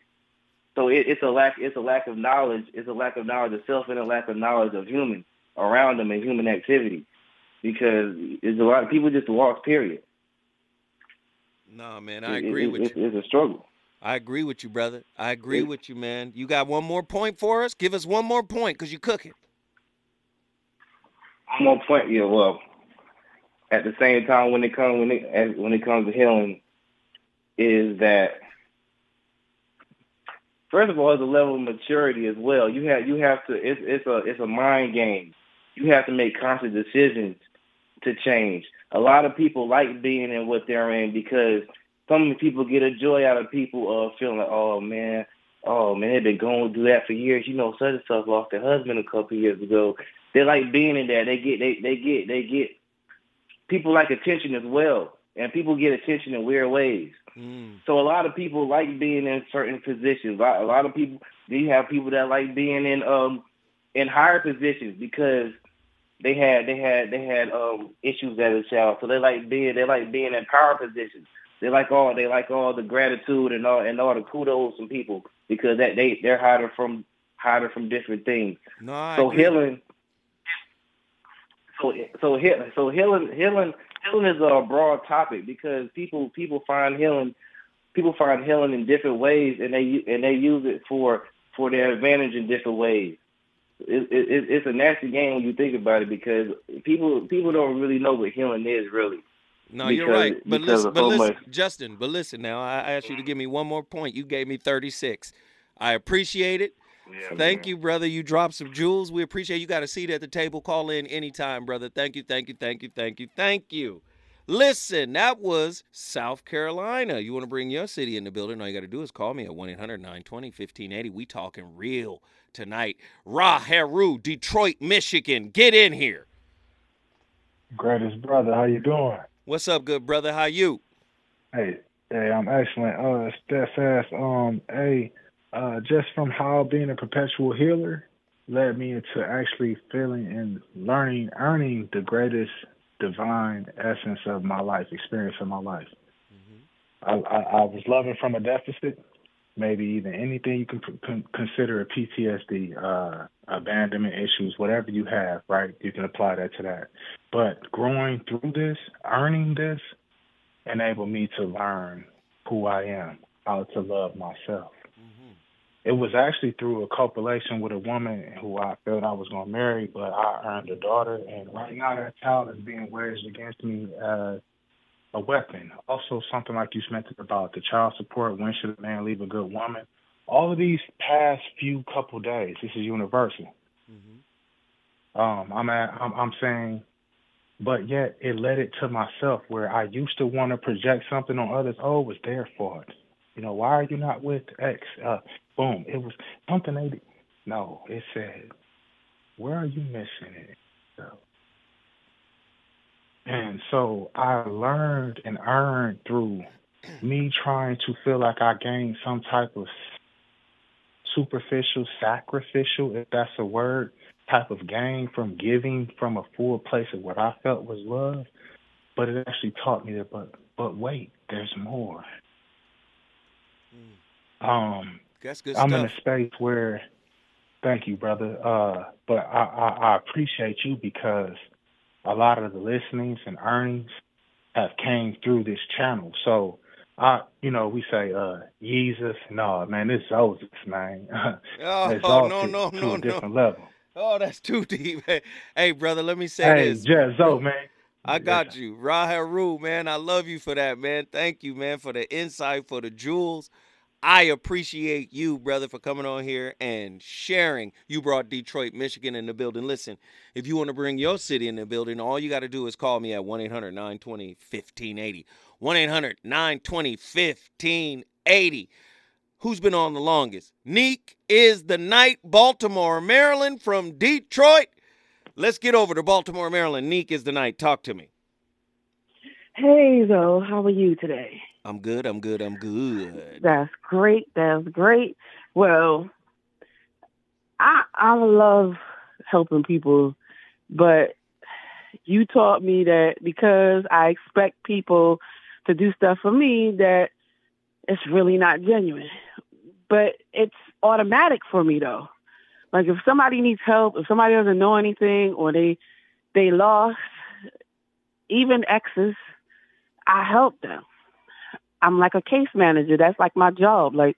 So it, it's a lack it's a lack of knowledge. It's a lack of knowledge of self and a lack of knowledge of human around them and human activity, because it's a lot of people just lost. Period. No, man, I It- agree it- with it's, you. It's a struggle. I agree with you, brother. I agree It- with you, man. You got one more point for us? Give us one more point because you cooking. I'm on point. Yeah, well, at the same time, when it comes when it when it comes to healing, is that first of all, it's a level of maturity as well. You have you have to. It's it's a it's a mind game. You have to make conscious decisions to change. A lot of people like being in what they're in because some people get a joy out of people uh, feeling like, oh man, oh man, they've been going through that for years. You know, such and such lost their husband a couple of years ago. They like being in there. They get they they get they get people like attention as well, and people get attention in weird ways. So a lot of people like being in certain positions. A lot, of people. You have people that like being in um in higher positions because they had they had they had um issues as a child. So they like being they like being in power positions. They like all they like all the gratitude and all and all the kudos from people because that they they're hiding from hiding from different things. No, so healing. So so so healing healing healing is a broad topic because people people find healing people find healing in different ways and they and they use it for for their advantage in different ways. It, it, it's a nasty game when you think about it because people people don't really know what healing is really. No, you're right. But listen, but so listen, much- Justin, but listen now. I I asked you to give me one more point. You gave me 36. I appreciate it. Thank you, brother. You dropped some jewels. We appreciate you got a seat at the table. Call in anytime, brother. Thank you, thank you, thank you, thank you, thank you. Listen, that was South Carolina. You want to bring your city in the building? All you got to do is call me at 1 800 920 1580. We talking real tonight. Ra Heru, Detroit, Michigan. Get in here. Greatest brother, how you doing? What's up, good brother? How you? Hey, hey, I'm excellent. Uh, steadfast. Um, hey, uh, just from how being a perpetual healer led me into actually feeling and learning, earning the greatest divine essence of my life, experience of my life. I, I, I was loving from a deficit, maybe even anything you can p- consider a PTSD, uh, abandonment issues, whatever you have, right? You can apply that to that. But growing through this, earning this, enabled me to learn who I am, how to love myself. It was actually through a copulation with a woman who I felt I was going to marry, but I earned a daughter, and right now that child is being waged against me as a weapon. Also, something like you mentioned about the child support. When should a man leave a good woman? All of these past few couple days, this is universal. Um, I'm at, I'm, I'm saying, but yet it led it to myself where I used to want to project something on others. Oh, it was their fault. You know, why are you not with X? Uh, boom, it was something they did. No, it said, where are you missing it? And so I learned and earned through me trying to feel like I gained some type of superficial, sacrificial, if that's a word, type of gain from giving from a full place of what I felt was love. But it actually taught me that, but but wait, there's more. Um, That's good I'm stuff. in a space where, thank you, brother. Uh, but I, I, I appreciate you because a lot of the listenings and earnings have came through this channel. So I, you know, we say, uh, Jesus. No, man, it's Zoses, man. <laughs> Oh, Exalted no, no, to no, a different no. level. Oh, that's too deep. Hey, <laughs> hey, brother, let me say Hey, this. Jez Zo, man. I got you. Ra Heru, man. I love you for that, man. Thank you, man, for the insight, for the jewels. I appreciate you, brother, for coming on here and sharing. You brought Detroit, Michigan in the building. Listen, if you want to bring your city in the building, all you got to do is call me at 1 800 920 1580. 1 800 920 1580. Who's been on the longest? Neek is the night, Baltimore, Maryland from Detroit. Let's get over to Baltimore, Maryland. Neek is the night. Talk to me. Hey, Zo, how are you today? I'm good. I'm good. I'm good. That's great. That's great. Well, I I love helping people, but you taught me that because I expect people to do stuff for me that it's really not genuine. But it's automatic for me though. Like if somebody needs help, if somebody doesn't know anything or they they lost, even exes, I help them. I'm like a case manager. That's like my job. Like,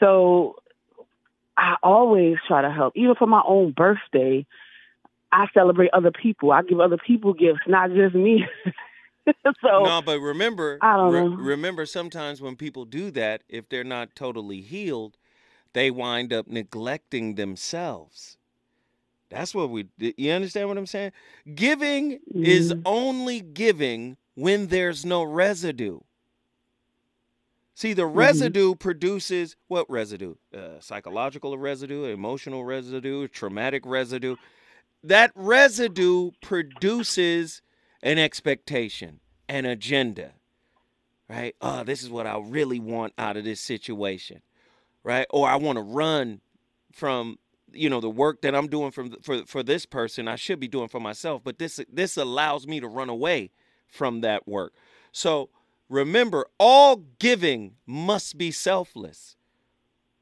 so I always try to help. Even for my own birthday, I celebrate other people. I give other people gifts, not just me. <laughs> so no, but remember, I don't re- know. remember sometimes when people do that, if they're not totally healed, they wind up neglecting themselves. That's what we. You understand what I'm saying? Giving is Mm. only giving when there's no residue. See, the residue produces what residue? Uh, psychological residue, emotional residue, traumatic residue. That residue produces an expectation, an agenda, right? Oh, this is what I really want out of this situation, right? Or I want to run from you know the work that I'm doing from for for this person. I should be doing for myself, but this this allows me to run away from that work. So remember, all giving must be selfless,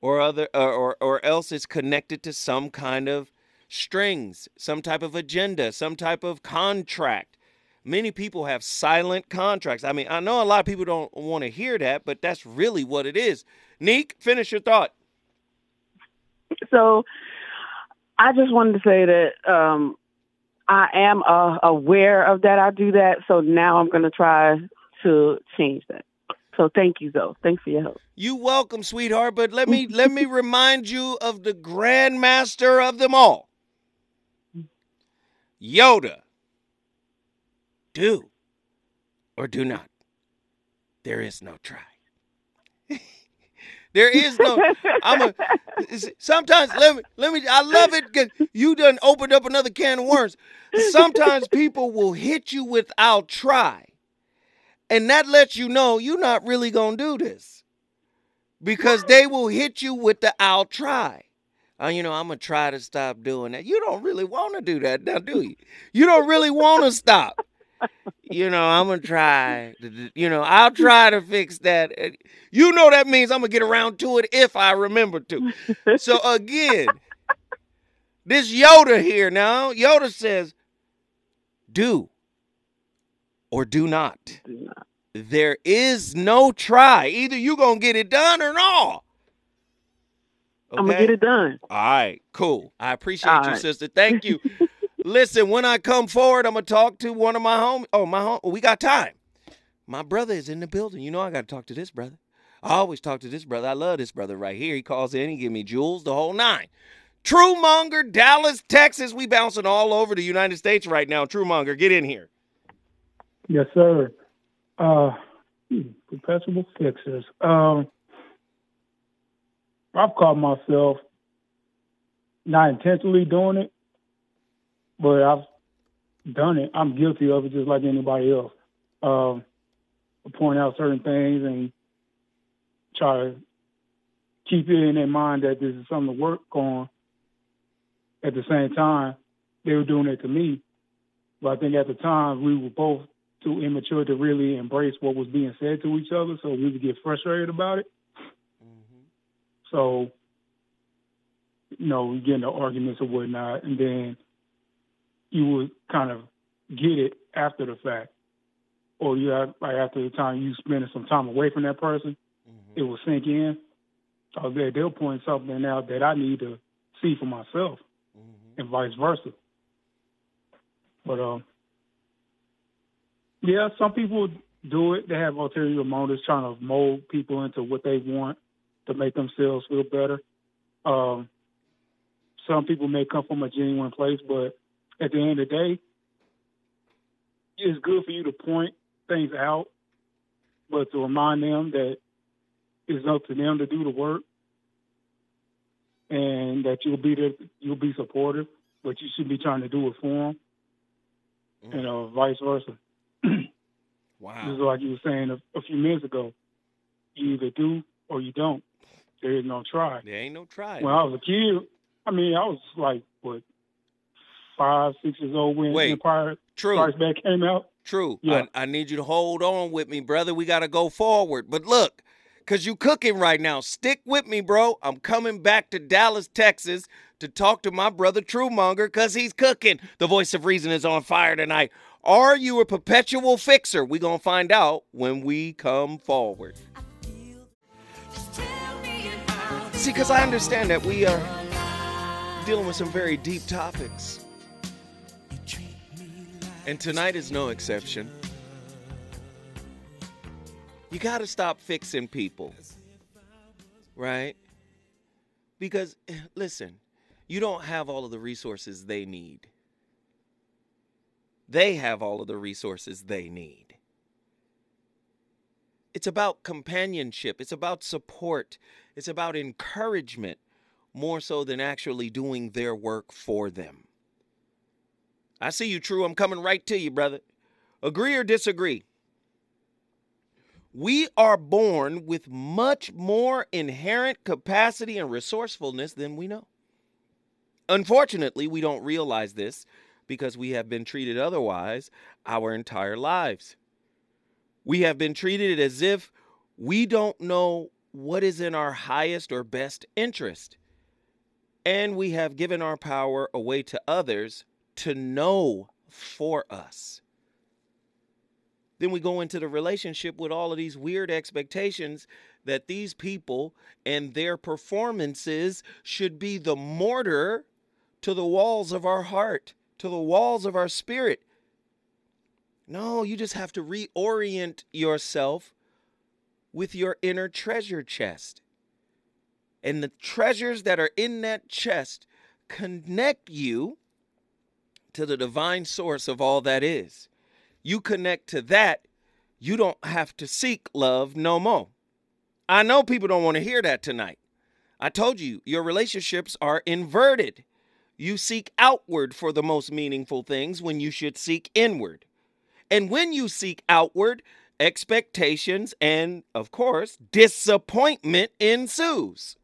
or other or or, or else it's connected to some kind of strings, some type of agenda, some type of contract. Many people have silent contracts. I mean, I know a lot of people don't want to hear that, but that's really what it is. Neek, finish your thought. so I just wanted to say that um, I am uh, aware of that. I do that, so now I'm going to try to change that. So thank you, though. Thanks for your help. You welcome, sweetheart, but let me let me <laughs> remind you of the grandmaster of them all. Yoda. Do or do not. There is no try. <laughs> there is no I'm a <laughs> sometimes let me let me I love it 'cause you done opened up another can of worms. Sometimes people will hit you with I'll try. And that lets you know you're not really gonna do this. Because they will hit you with the I'll try. Uh, you know, I'm gonna try to stop doing that. You don't really want to do that now, do you? You don't really want to stop. You know, I'm gonna try. to You know, I'll try to fix that. You know that means I'm gonna get around to it if I remember to. So again, this Yoda here now, Yoda says, "Do or do not." There is no try. Either you gonna get it done or no. I'm gonna get it done. All right, cool. I appreciate All you, right. sister. Thank you. <laughs> Listen, when I come forward, I'm gonna talk to one of my home. Oh, my home. We got time. My brother is in the building. You know I got to talk to this brother. I always talk to this brother. I love this brother right here. He calls in, he give me jewels, the whole nine. Truemonger, Dallas, Texas. We bouncing all over the United States right now. Truemonger, get in here. Yes, sir. Uh, hmm, perpetual fixers. Um, I've caught myself not intentionally doing it, but I've done it. I'm guilty of it just like anybody else. Um, point out certain things and try to keep it in their mind that this is something to work on. At the same time, they were doing it to me. But I think at the time we were both too immature to really embrace what was being said to each other, so we would get frustrated about it. Mm-hmm. So, you know, we get into arguments or whatnot, and then you would kind of get it after the fact, or you have like after the time you spending some time away from that person, mm-hmm. it will sink in. So they they'll point something out that I need to see for myself, mm-hmm. and vice versa. But um, yeah, some people do it. They have ulterior motives, trying to mold people into what they want to make themselves feel better. Um, some people may come from a genuine place, but at the end of the day, it's good for you to point things out, but to remind them that it's up to them to do the work, and that you'll be there, you'll be supportive, but you should be trying to do it for them, you know, vice versa. Wow. This is like you were saying a, a few minutes ago. You either do or you don't. There is no try. There ain't no try. When I was a kid, I mean, I was like what five, six years old when Wait, Empire True. Strikes Back came out. True. Yeah. I, I need you to hold on with me, brother. We got to go forward. But look, because you cooking right now. Stick with me, bro. I'm coming back to Dallas, Texas to talk to my brother Truemonger because he's cooking. The voice of reason is on fire tonight. Are you a perpetual fixer? we going to find out when we come forward. See, because I understand that we are dealing with some very deep topics. And tonight is no exception. You got to stop fixing people, right? Because, eh, listen, you don't have all of the resources they need. They have all of the resources they need. It's about companionship, it's about support, it's about encouragement more so than actually doing their work for them. I see you, True. I'm coming right to you, brother. Agree or disagree? We are born with much more inherent capacity and resourcefulness than we know. Unfortunately, we don't realize this because we have been treated otherwise our entire lives. We have been treated as if we don't know what is in our highest or best interest. And we have given our power away to others to know for us. Then we go into the relationship with all of these weird expectations that these people and their performances should be the mortar to the walls of our heart, to the walls of our spirit. No, you just have to reorient yourself with your inner treasure chest. And the treasures that are in that chest connect you to the divine source of all that is. You connect to that, you don't have to seek love no more. I know people don't want to hear that tonight. I told you, your relationships are inverted. You seek outward for the most meaningful things when you should seek inward. And when you seek outward, expectations and, of course, disappointment ensues.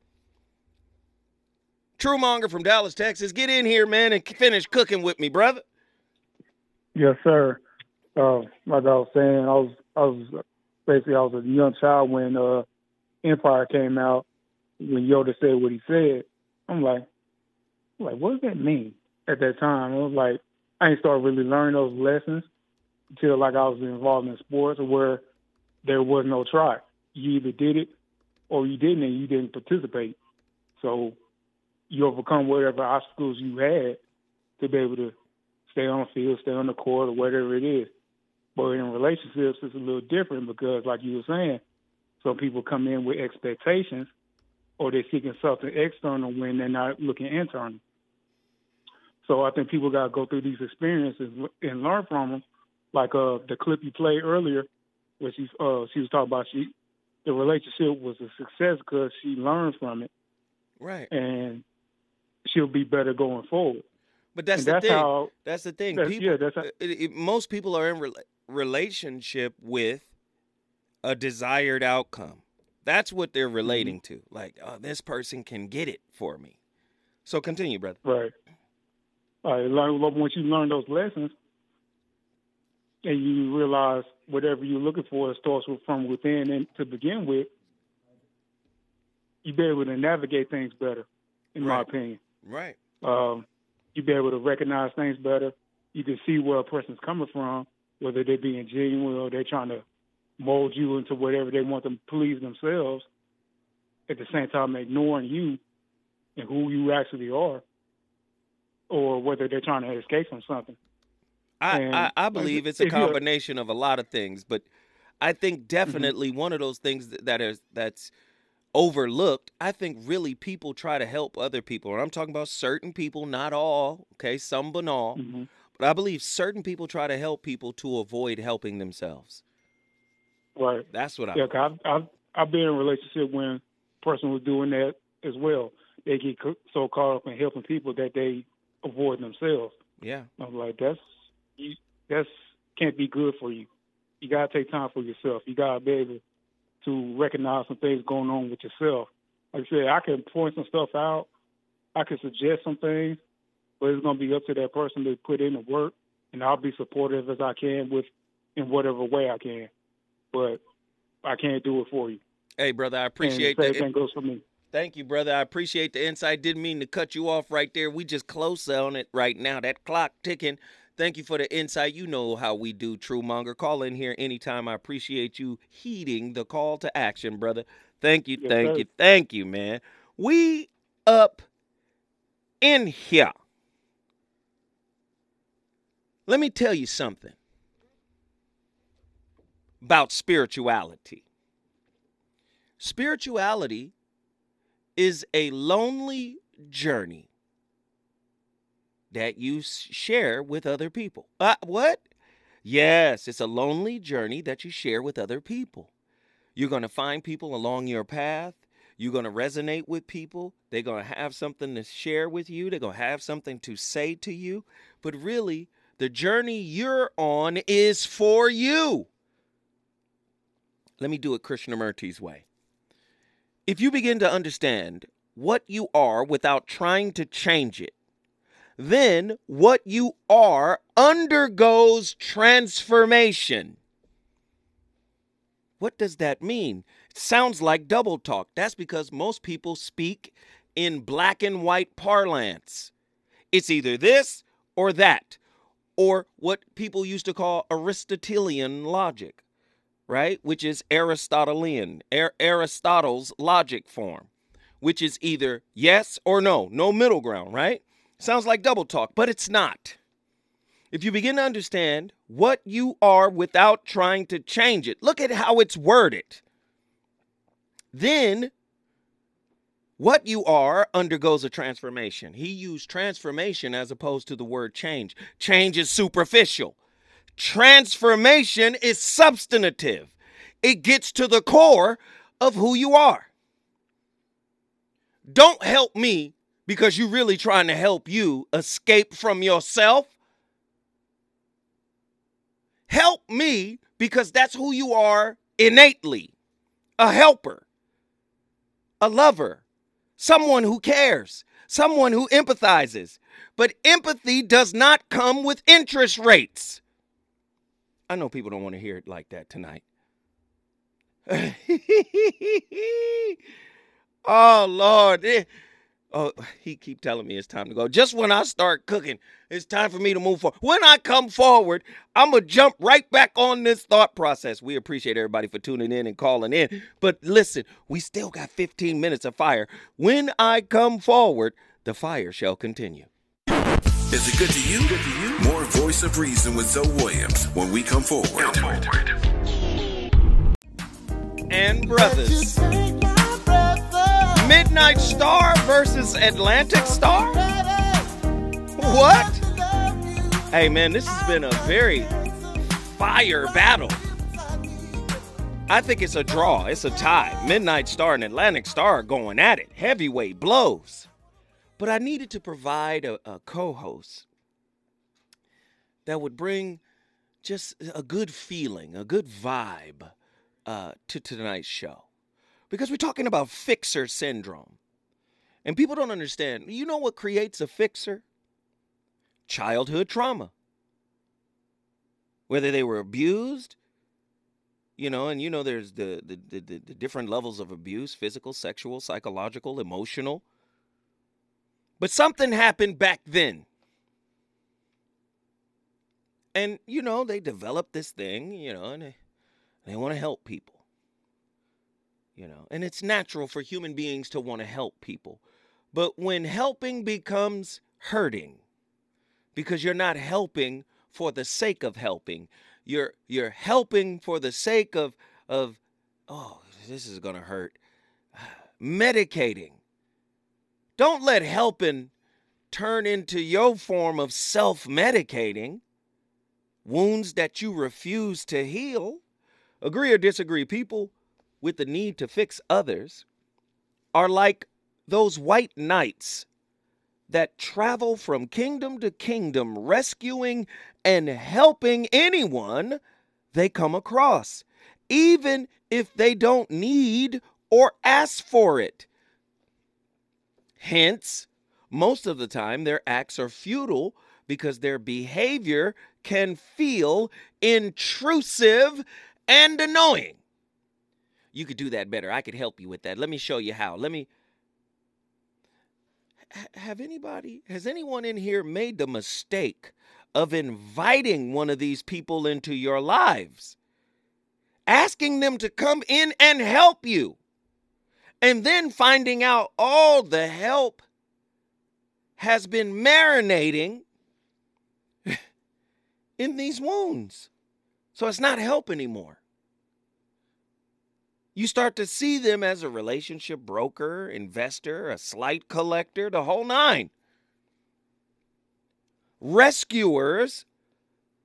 Truemonger from Dallas, Texas, get in here, man, and finish cooking with me, brother. Yes, sir. Uh, like I was saying, I was I was basically I was a young child when uh, Empire came out. When Yoda said what he said, I'm like, like, what does that mean? At that time, I was like, I didn't start really learning those lessons until like I was involved in sports where there was no try. You either did it or you didn't, and you didn't participate. So you overcome whatever obstacles you had to be able to stay on the field, stay on the court, or whatever it is. But in relationships, it's a little different because, like you were saying, some people come in with expectations, or they're seeking something external when they're not looking internal. So I think people got to go through these experiences and learn from them. Like uh, the clip you played earlier, where she uh, she was talking about she the relationship was a success because she learned from it, Right. and she'll be better going forward. But that's And the that's thing. how- that's the thing. that's- people, yeah, that's how- it- it- most people are in rela- relationship with a desired outcome. That's what Mm-hmm. they're relating to. Like, oh, this person can get it for me. So continue, brother. Right. All right. Learn, once you learn those lessons, and you realize whatever you're looking for starts from within, and to begin with, you be able to navigate things better, in my opinion. Right. Um, you be able to recognize things better. You can see where a person's coming from, whether they're being genuine or they're trying to mold you into whatever they want to please themselves. At the same time, ignoring you and who you actually are, or whether they're trying to escape from something. I, I, I believe it's a combination of a lot of things, but I think definitely one of those things that, that is that's overlooked. I think really people try to help other people, and I'm talking about certain people, not all. Okay, some but all. Mm-hmm. But I believe certain people try to help people to avoid helping themselves. Right. That's what I. Yeah, I've, I've I've been in a relationship when a person was doing that as well. They get so caught up in helping people that they avoid themselves. Yeah. I'm like, that's you, that's can't be good for you. You gotta take time for yourself. You gotta be able to recognize some things going on with yourself. Like I said, I can point some stuff out. I can suggest some things, but it's gonna be up to that person to put in the work, and I'll be supportive as I can with in whatever way I can. But I can't do it for you. Hey, brother, I And appreciate the same thing goes for me. Thank you, brother. I appreciate the insight. Didn't mean to cut you off right there. We just close on it right now. That clock ticking. Thank you for the insight. You know how we do, True Monger. Call in here anytime. I appreciate you heeding the call to action, brother. Thank you, Yes, thank sir. you, thank you, man. We up in here. Let me tell you something about spirituality. Spirituality is a lonely journey that you share with other people. Uh, what? Yes, it's a lonely journey that you share with other people. You're going to find people along your path. You're going to resonate with people. They're going to have something to share with you. They're going to have something to say to you. But really, the journey you're on is for you. Let me do it Krishnamurti's way. If you begin to understand what you are without trying to change it, then what you are undergoes transformation. What does that mean? It sounds like double talk. That's because most people speak in black and white parlance. It's either this or that, or what people used to call Aristotelian logic, right? Which is Aristotelian, Ar- Aristotle's logic form, which is either yes or no, no middle ground, right? Sounds like double talk, but it's not. If you begin to understand what you are without trying to change it, look at how it's worded. Then what you are undergoes a transformation. He used transformation as opposed to the word change. Change is superficial. Transformation is substantive. It gets to the core of who you are. Don't help me because you're really trying to help you escape from yourself. Help me because that's who you are innately a helper, a lover, someone who cares, someone who empathizes. But empathy does not come with interest rates. I know people don't want to hear it like that tonight. <laughs> oh Lord. Eh. Oh, he keep telling me it's time to go. Just when I start cooking, it's time for me to move forward. When I come forward, I'm gonna jump right back on this thought process. We appreciate everybody for tuning in and calling in. But listen, we still got 15 minutes of fire. When I come forward, the fire shall continue. Is it good to you? Good to you? More Voice of Reason with Zoe Williams when we come forward. And brothers. Midnight Star versus Atlantic Starr? What? Hey man, this has been a very fire battle. I think it's a draw. It's a tie. Midnight Star and Atlantic Starr are going at it. Heavyweight blows. But I needed to provide a, a co host that would bring just a good feeling, a good vibe uh, to tonight's show. Because we're talking about fixer syndrome. And people don't understand. You know what creates a fixer? Childhood trauma. Whether they were abused, you know, and you know there's the the, the, the, the different levels of abuse physical, sexual, psychological, emotional. But something happened back then. And, you know, they developed this thing, you know, and they, they want to help people. You know, and it's natural for human beings to want to help people. But when helping becomes hurting, because you're not helping for the sake of helping, you're you're helping for the sake of of oh, this is gonna hurt. <sighs> Medicating. Don't let helping turn into your form of self-medicating wounds that you refuse to heal. Agree or disagree, people with the need to fix others are like those white knights that travel from kingdom to kingdom, rescuing and helping anyone they come across, even if they don't need or ask for it. Hence, most of the time, their acts are futile because their behavior can feel intrusive and annoying. You could do that better. I could help you with that. Let me show you how. Let me. Have anybody, has anyone in here made the mistake of inviting one of these people into your lives? Asking them to come in and help you. And then finding out all the help has been marinating <laughs> in these wounds. So it's not help anymore. You start to see them as a relationship broker, investor, a slight collector, the whole nine. Rescuers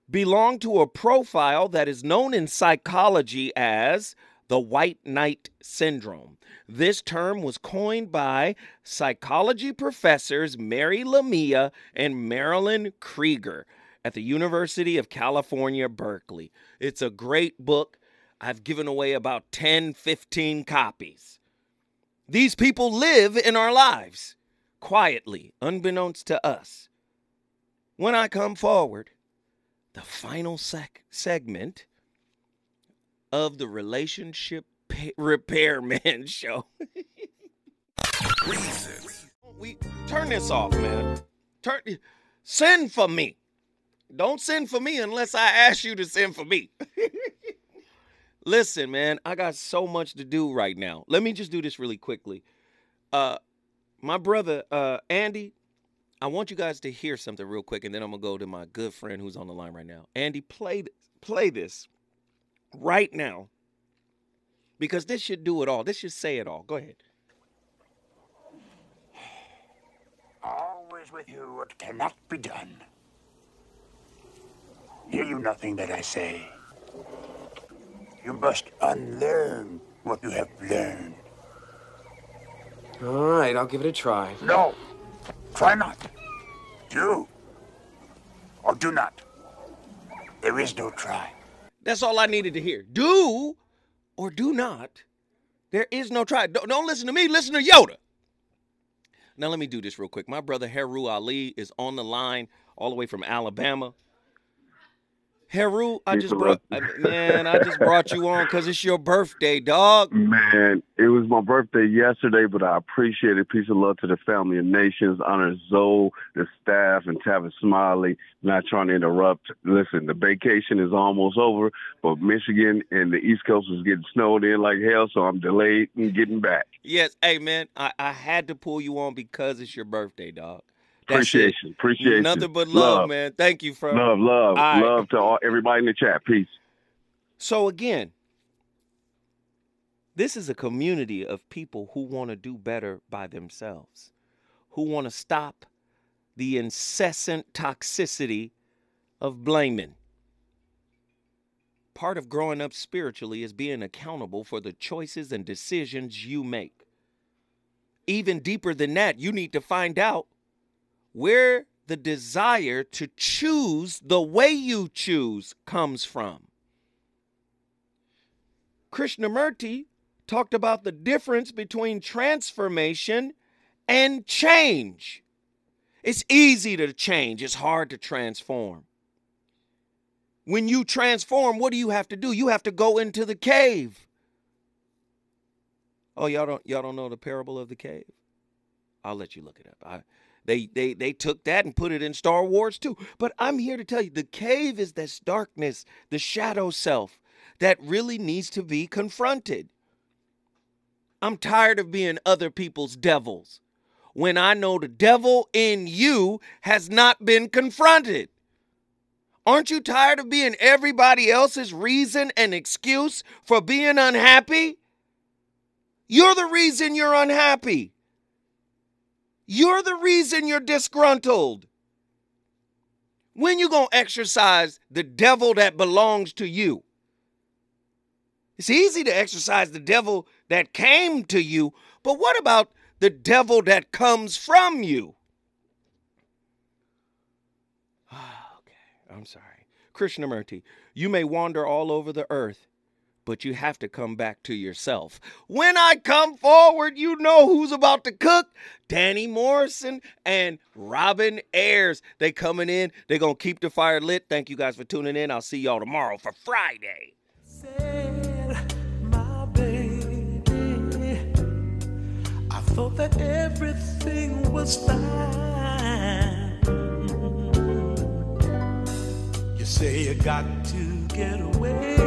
belong to a profile that is known in psychology as the white knight syndrome. This term was coined by psychology professors Mary Lamia and Marilyn Krieger at the University of California, Berkeley. It's a great book. I've given away about 10, 15 copies. These people live in our lives quietly, unbeknownst to us. When I come forward, the final sec- segment of the relationship pa- repairman <laughs> show. we turn this off, man. Turn send for me. Don't send for me unless I ask you to send for me. <laughs> Listen, man, I got so much to do right now. Let me just do this really quickly. Uh my brother uh Andy, I want you guys to hear something real quick and then I'm going to go to my good friend who's on the line right now. Andy, play play this right now. Because this should do it all. This should say it all. Go ahead. Always with you what cannot be done. Hear you nothing that I say. You must unlearn what you have learned. All right, I'll give it a try. No, try not. Do or do not. There is no try. That's all I needed to hear. Do or do not. There is no try. Don't, don't listen to me, listen to Yoda. Now, let me do this real quick. My brother Heru Ali is on the line all the way from Alabama. Heru, I just brought, man, I just <laughs> brought you on because it's your birthday, dog. Man, it was my birthday yesterday, but I appreciate it. Peace and love to the family and nations. Honor Zoe, the staff, and Tavis Smiley. Not trying to interrupt. Listen, the vacation is almost over, but Michigan and the East Coast was getting snowed in like hell, so I'm delayed in getting back. Yes, hey man, I, I had to pull you on because it's your birthday, dog. That's it. Appreciation. Appreciation. Nothing but love, man. Thank you, for Love, love, right. love to all everybody in the chat. Peace. So again, this is a community of people who want to do better by themselves, who want to stop the incessant toxicity of blaming. Part of growing up spiritually is being accountable for the choices and decisions you make. Even deeper than that, you need to find out where the desire to choose the way you choose comes from. Krishnamurti talked about the difference between transformation and change. It's easy to change, it's hard to transform. When you transform, what do you have to do? You have to go into the cave. Oh, y'all don't y'all don't know the parable of the cave? I'll let you look it up. I, they they they took that and put it in Star Wars too. But I'm here to tell you the cave is this darkness, the shadow self that really needs to be confronted. I'm tired of being other people's devils when I know the devil in you has not been confronted. Aren't you tired of being everybody else's reason and excuse for being unhappy? You're the reason you're unhappy. You're the reason you're disgruntled. When you going to exercise the devil that belongs to you? It's easy to exercise the devil that came to you, but what about the devil that comes from you? <sighs> okay, I'm sorry. Krishnamurti, you may wander all over the earth, but you have to come back to yourself. When I come forward, you know who's about to cook. Danny Morrison and Robin Ayers. They coming in. They to keep the fire lit. Thank you guys for tuning in. I'll see y'all tomorrow for Friday. I thought that everything was fine. You say you got to get away.